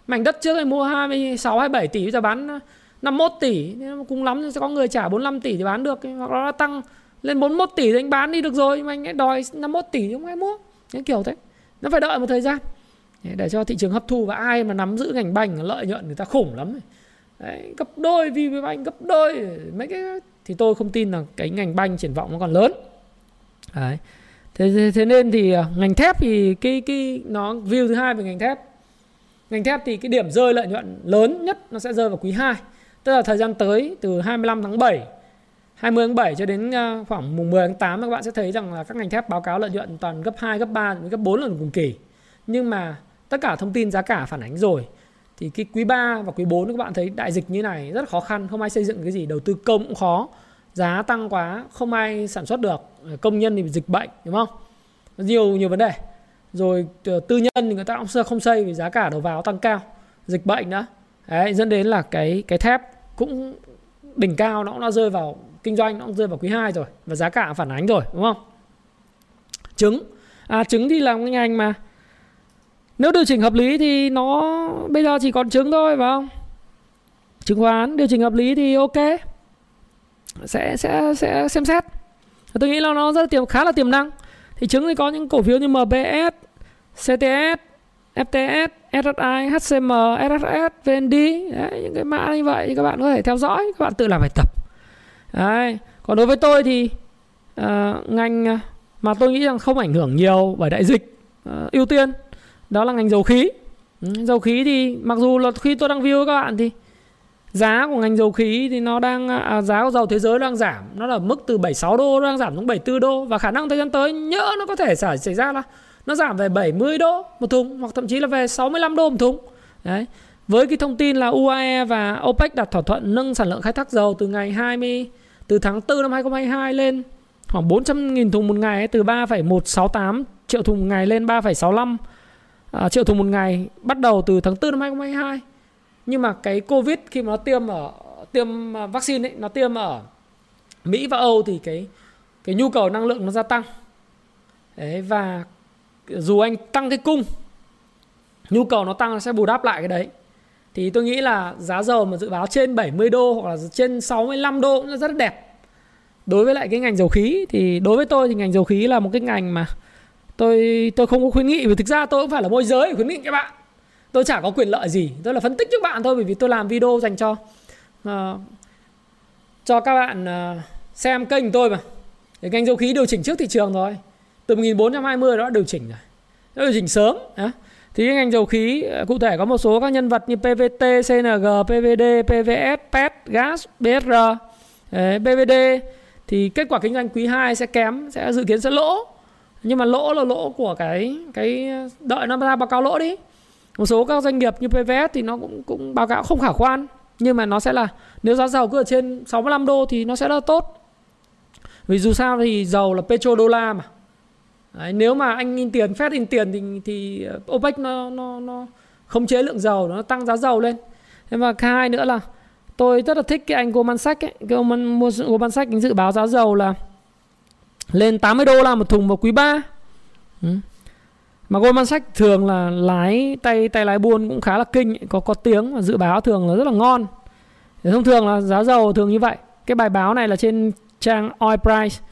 Mảnh đất trước thì mua 26 27 tỷ bây giờ bán 51 tỷ. Cũng cùng lắm sẽ có người trả 45 tỷ thì bán được. Hoặc là nó tăng lên 41 tỷ thì anh bán đi được rồi. Nhưng mà anh đòi 51 tỷ không ai mua. Những kiểu thế. Nó phải đợi một thời gian. Để cho thị trường hấp thu và ai mà nắm giữ ngành bành lợi nhuận người ta khủng lắm Đấy, gấp đôi vì banh gấp đôi. Mấy cái thì tôi không tin là cái ngành banh triển vọng nó còn lớn. Đấy. Thế, thế nên thì à, ngành thép thì cái cái nó view thứ hai về ngành thép ngành thép thì cái điểm rơi lợi nhuận lớn nhất nó sẽ rơi vào quý 2 tức là thời gian tới từ 25 tháng 7 20 tháng 7 cho đến ờ, khoảng mùng 10 tháng 8 các bạn sẽ thấy rằng là các ngành thép báo cáo lợi nhuận toàn gấp 2, gấp 3, gấp 4 lần cùng kỳ. Nhưng mà tất cả thông tin giá cả phản ánh rồi. Thì cái quý 3 và quý 4 các bạn thấy đại dịch như này rất khó khăn, không ai xây dựng cái gì, đầu tư công cũng khó. Giá tăng quá, không ai sản xuất được, công nhân thì dịch bệnh, đúng không? Nhiều nhiều vấn đề. Rồi ờ, tư nhân thì người ta cũng không xây vì giá cả đầu vào tăng cao, dịch bệnh nữa. Đấy, dẫn đến là cái cái thép cũng đỉnh cao nó cũng đã rơi vào kinh doanh nó cũng rơi vào quý 2 rồi và giá cả phản ánh rồi đúng không? Trứng. À trứng thì là một ngành mà nếu điều chỉnh hợp lý thì nó bây giờ chỉ còn trứng thôi phải không? Chứng khoán điều chỉnh hợp lý thì ok. Sẽ sẽ sẽ xem xét. Tôi nghĩ là nó rất tiềm khá là tiềm năng. Thì trứng thì có những cổ phiếu như MBS, CTS, FTS, SSI, HCM, SSS, VND đấy, những cái mã như vậy thì các bạn có thể theo dõi các bạn tự làm bài tập. Đấy còn đối với tôi thì uh, ngành ờ, mà tôi nghĩ rằng không ảnh hưởng nhiều bởi đại dịch uh, ưu tiên đó là ngành dầu khí. Ừ, dầu khí thì mặc dù là khi tôi đang view với các bạn thì giá của ngành dầu khí thì nó đang à, giá của dầu thế giới đang giảm nó là mức từ 76 đô đang giảm xuống 74 đô và khả năng thời gian tới nhỡ nó có thể xảy ra là nó giảm về 70 đô một thùng hoặc thậm chí là về 65 đô một thùng đấy với cái thông tin là UAE và OPEC đặt thỏa thuận nâng sản lượng khai thác dầu từ ngày 20 từ tháng 4 năm 2022 lên khoảng 400.000 thùng một ngày từ 3,168 triệu thùng một ngày lên 3,65 à, triệu thùng một ngày bắt đầu từ tháng 4 năm 2022. Nhưng mà cái Covid khi mà nó tiêm ở tiêm à, vaccine ấy, nó tiêm ở Mỹ và Âu thì cái cái nhu cầu năng lượng nó gia tăng. Đấy và dù anh tăng cái cung nhu cầu nó tăng nó sẽ bù đắp lại cái đấy. Thì tôi nghĩ là giá dầu mà dự báo trên 70 đô hoặc là trên 65 đô cũng rất đẹp. Đối với lại cái ngành dầu khí thì đối với tôi thì ngành dầu khí là một cái ngành mà tôi tôi không có khuyến nghị. Vì thực ra tôi cũng phải là môi giới khuyến nghị các bạn. Tôi chả có quyền lợi gì. Tôi là phân tích cho bạn thôi bởi vì tôi làm video dành cho uh, cho các bạn uh, xem kênh tôi mà. Thì ngành dầu khí điều chỉnh trước thị trường rồi từ 1420 đó đã điều chỉnh rồi đã điều chỉnh sớm uh, thì cái ngành dầu khí à, cụ thể có một số các nhân vật như PVT, CNG, PVD, PVS, PET, Gas, BSR, Đấy, thì kết quả kinh doanh quý 2 sẽ kém, sẽ dự kiến sẽ lỗ. Nhưng mà lỗ là lỗ của cái cái à, đợi nó ra báo cáo lỗ đi. Một số các doanh nghiệp như PVS thì nó cũng cũng báo cáo không khả quan, nhưng mà nó sẽ là nếu giá dầu cứ ở trên 65 đô thì nó sẽ là tốt. Vì dù sao thì dầu là petrodollar mà Đấy, nếu mà anh in tiền Fed in tiền thì thì ờ, OPEC nó nó nó không chế lượng dầu nó tăng giá dầu lên. Thế mà hai nữa là tôi rất là thích cái anh Goldman Sachs ấy. Cái ông Goldman Sachs anh dự báo giá dầu là lên 80 đô la một thùng vào quý 3 ừ. mà Goldman Sachs thường là lái tay tay lái buôn cũng khá là kinh có có tiếng và dự báo thường là rất là ngon. Thông thường là giá dầu thường như vậy. Cái bài báo này là trên trang Oil Price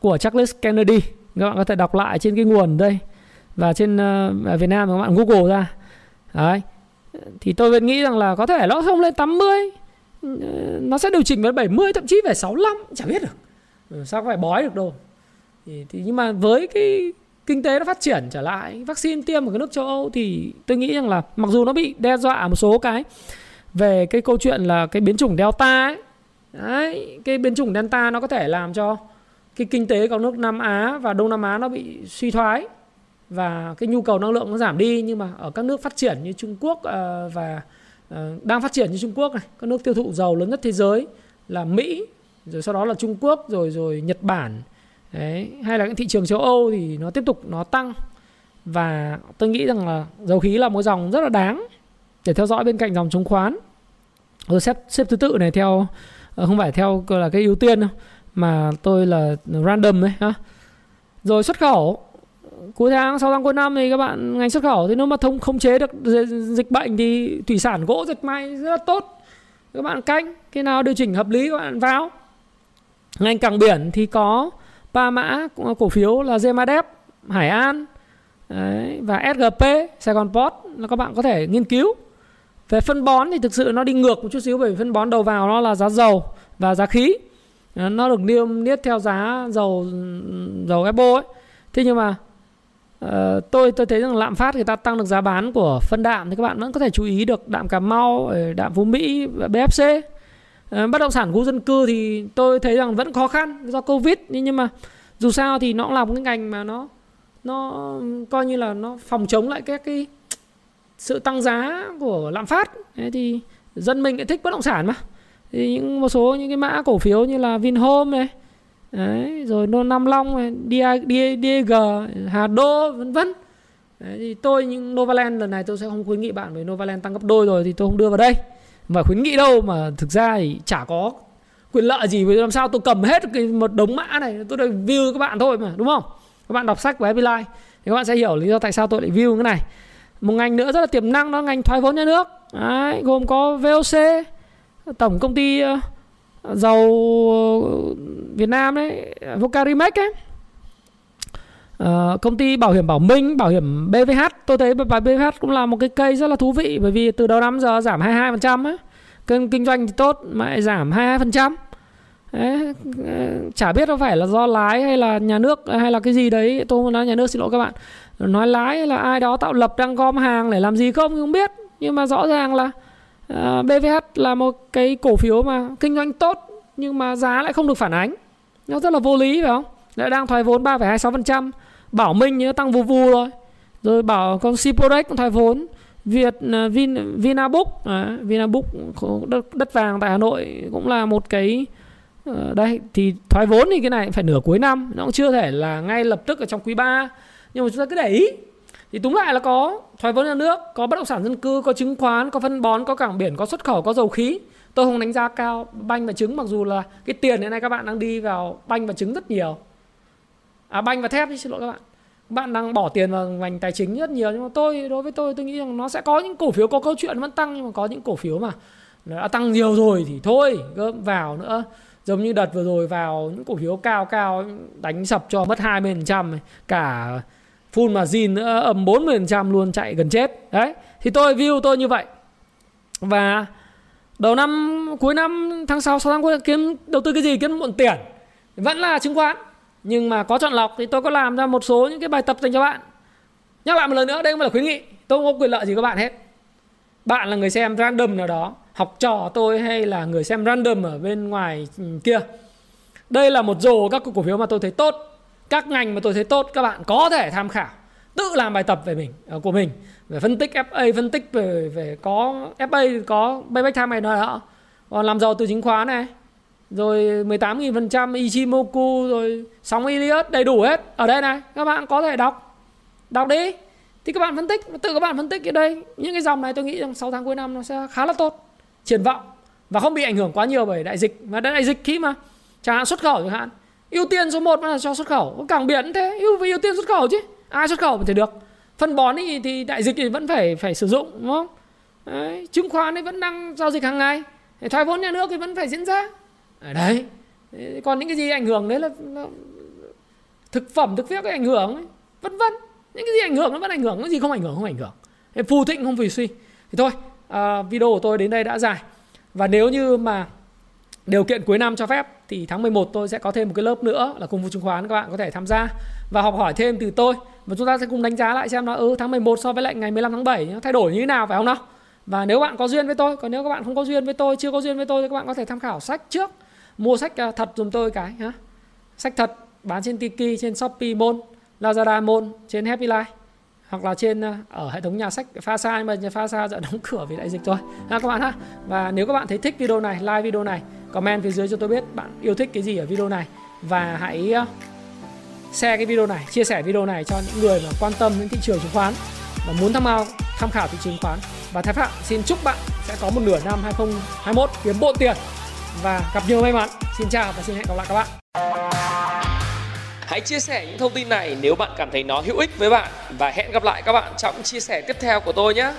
của Charles Kennedy các bạn có thể đọc lại trên cái nguồn đây. Và trên uh, Việt Nam các bạn Google ra. Đấy. Thì tôi vẫn nghĩ rằng là có thể nó không lên 80 nó sẽ điều chỉnh về 70 thậm chí về 65 chả biết được. Ừ, sao có phải bói được đâu. Thì, thì nhưng mà với cái kinh tế nó phát triển trở lại vaccine tiêm ở cái nước châu Âu thì tôi nghĩ rằng là mặc dù nó bị đe dọa một số cái về cái câu chuyện là cái biến chủng Delta ấy Đấy, cái biến chủng Delta nó có thể làm cho cái kinh tế các nước Nam Á và Đông Nam Á nó bị suy thoái và cái nhu cầu năng lượng nó giảm đi nhưng mà ở các nước phát triển như Trung Quốc ờ, và ờ, đang phát triển như Trung Quốc này, các nước tiêu thụ dầu lớn nhất thế giới là Mỹ, rồi sau đó là Trung Quốc rồi rồi Nhật Bản. Đấy, hay là những thị trường châu Âu thì nó tiếp tục nó tăng và tôi nghĩ rằng là dầu khí là một dòng rất là đáng để theo dõi bên cạnh dòng chứng khoán. Rồi xếp xếp thứ tự này theo ờ, không phải theo là cái ưu tiên đâu mà tôi là random đấy ha. Rồi xuất khẩu. Cuối tháng sau tháng cuối năm thì các bạn ngành xuất khẩu thì nếu mà thông không chế được dịch bệnh thì thủy sản gỗ dệt may rất là tốt. Các bạn canh khi nào điều chỉnh hợp lý các bạn vào. Ngành cảng biển thì có ba mã cổ phiếu là Gemadep Hải An đấy, và SGP Sài Gòn Port là các bạn có thể nghiên cứu. Về phân bón thì thực sự nó đi ngược một chút xíu bởi vì phân bón đầu vào nó là giá dầu và giá khí. Ờ, nó được niêm niết theo giá dầu dầu Apple ấy thế nhưng mà Uh, tôi tôi thấy rằng lạm phát người ta tăng được giá bán của phân đạm thì các bạn vẫn có thể chú ý được đạm Cà Mau, ờ, đạm Phú Mỹ, BFC. Uh, bất động sản khu dân cư thì tôi thấy rằng vẫn khó khăn do Covid nhưng mà dù sao thì nó cũng là một cái ngành mà nó nó coi như là nó phòng chống lại các cái sự tăng giá của lạm phát. Thế thì dân mình lại thích bất động sản mà. Thì những một số những cái mã cổ phiếu như là Vinhome này Đấy, rồi Nô Nam Long này, DG, Hà Đô vân vân. Đấy, thì tôi những Novaland lần này tôi sẽ không khuyến nghị bạn với Novaland tăng gấp đôi rồi thì tôi không đưa vào đây. Mà khuyến nghị đâu mà thực ra thì chả có quyền lợi gì vì làm sao tôi cầm hết cái một đống mã này tôi được view các bạn thôi mà đúng không? Các bạn đọc sách của Happy Life thì các bạn sẽ hiểu lý do tại sao tôi lại view cái này. Một ngành nữa rất là tiềm năng đó ngành thoái vốn nhà nước. Đấy, gồm có VOC, tổng công ty ờ, dầu ờ, Việt Nam đấy Vocarimex ấy. Uh, công ty bảo hiểm Bảo Minh, bảo hiểm BVH Tôi thấy bài BVH cũng là một cái cây rất là thú vị Bởi vì từ đầu năm giờ giảm 22% ấy. Kinh, kinh doanh thì tốt mà lại giảm 22% đấy, Chả biết có phải là do lái hay là nhà nước hay là cái gì đấy. Tôi muốn nói nhà nước xin lỗi các bạn. Nói lái hay là ai đó tạo lập đang gom hàng để làm gì không không biết. Nhưng mà rõ ràng là Ờ, BVH là một cái cổ phiếu mà kinh doanh tốt nhưng mà giá lại không được phản ánh. Nó rất là vô lý phải không? Lại đang thoái vốn 3,26% Bảo Minh nó tăng vù vù rồi. Rồi bảo con Siporex cũng thoái vốn. Việt ờ, Vin Vinabook à, Vinabook đất, đất vàng tại Hà Nội cũng là một cái uh, đây thì thoái vốn thì cái này phải nửa cuối năm. Nó cũng chưa thể là ngay lập tức ở trong quý 3 nhưng mà chúng ta cứ để ý thì đúng lại là có thoái vốn nhà nước, có bất động sản dân cư, có chứng khoán, có phân bón, có cảng biển, có xuất khẩu, có dầu khí. Tôi không đánh giá cao banh và trứng, mặc dù là cái tiền hiện nay các bạn đang đi vào banh và trứng rất nhiều. À banh và thép xin lỗi các bạn. Bạn đang bỏ tiền vào ngành tài chính rất nhiều, nhưng mà tôi, đối với tôi tôi nghĩ rằng nó sẽ có những cổ phiếu, có câu chuyện vẫn tăng, nhưng mà có những cổ phiếu mà đã tăng nhiều rồi thì thôi gom vào nữa. Giống như đợt vừa rồi vào những cổ phiếu cao cao, đánh sập cho mất 20% cả full margin nữa, âm 40% luôn, chạy gần chết. Đấy, thì tôi view tôi như vậy. Và đầu năm, cuối năm, tháng 6 6 tháng cuối, kiếm, đầu tư cái gì? Kiếm muộn tiền. Vẫn là chứng khoán. Nhưng mà có chọn lọc thì tôi có làm ra một số những cái bài tập dành cho bạn. Nhắc lại một lần nữa, đây không phải là khuyến nghị. Tôi không có quyền lợi gì các bạn hết. Bạn là người xem random nào đó, học trò tôi hay là người xem random ở bên ngoài ừ, kia. Đây là một rổ các cổ phiếu mà tôi thấy tốt các ngành mà tôi thấy tốt, các bạn có thể tham khảo. Tự làm bài tập về mình ờ, của mình. Về phân tích FA phân tích về về có FA có payback time này đó. Còn làm giàu từ chứng khoán này. Rồi 18.000% Ichimoku, rồi sóng Elliott, đầy đủ hết. Ở đây này, các bạn có thể đọc. Đọc đi. Thì các bạn phân tích, tự các bạn phân tích ở đây. Những cái dòng này tôi nghĩ rằng 6 tháng cuối năm nó sẽ khá là tốt. Triển vọng. Và không bị ảnh hưởng quá nhiều bởi đại dịch. Và đại dịch khi mà chẳng hạn xuất khẩu chẳng hạn ưu tiên số 1 là cho xuất khẩu. Cảng biển thế ưu ưu tiên xuất khẩu chứ. Ai xuất khẩu thì được. Phân bón thì, thì đại dịch thì vẫn phải phải sử dụng đúng không? Đấy, chứng khoán thì vẫn đang giao dịch hàng ngày. Thoái vốn nhà nước thì vẫn phải diễn ra. Đấy còn những cái gì ảnh hưởng đấy là, là thực phẩm thực viết cái ảnh hưởng ấy, vân vân. Những cái gì ảnh hưởng nó vẫn ảnh hưởng cái gì không ảnh hưởng không ảnh hưởng. Phù thịnh không phù suy. Thì thôi à, video của tôi đến đây đã dài. Và nếu như mà điều kiện cuối năm cho phép thì tháng 11 tôi sẽ có thêm một cái lớp nữa là cùng vụ chứng khoán các bạn có thể tham gia. Và học hỏi thêm từ tôi. Và chúng ta sẽ cùng đánh giá lại xem nó ừ tháng 11 so với lại ngày 15 tháng 7 nó thay đổi như thế nào, phải không nào? Và nếu bạn có duyên với tôi, còn nếu các bạn không có duyên với tôi, chưa có duyên với tôi thì các bạn có thể tham khảo sách trước. Mua sách à, thật dùm tôi cái ha sách thật bán trên Tiki, trên Shopee Môn Lazada Môn trên Happy Life, hoặc là trên à, ở hệ thống nhà sách pha sa, nhưng mà nhà pha sa đã đóng cửa vì đại dịch rồi ha, các bạn ha. Và nếu các bạn thấy thích video này, like video này comment phía dưới cho tôi biết bạn yêu thích cái gì ở video này và hãy ờ, share cái video này, chia sẻ video này cho những người mà quan tâm đến thị trường chứng khoán và muốn tham khảo tham khảo thị trường chứng khoán và Thái Phạm, xin chúc bạn sẽ có một nửa năm 2021 kiếm bộ tiền và gặp nhiều may mắn. Xin chào và xin hẹn gặp lại các bạn. Hãy chia sẻ những thông tin này nếu bạn cảm thấy nó hữu ích với bạn và hẹn gặp lại các bạn trong chia sẻ tiếp theo của tôi nhé.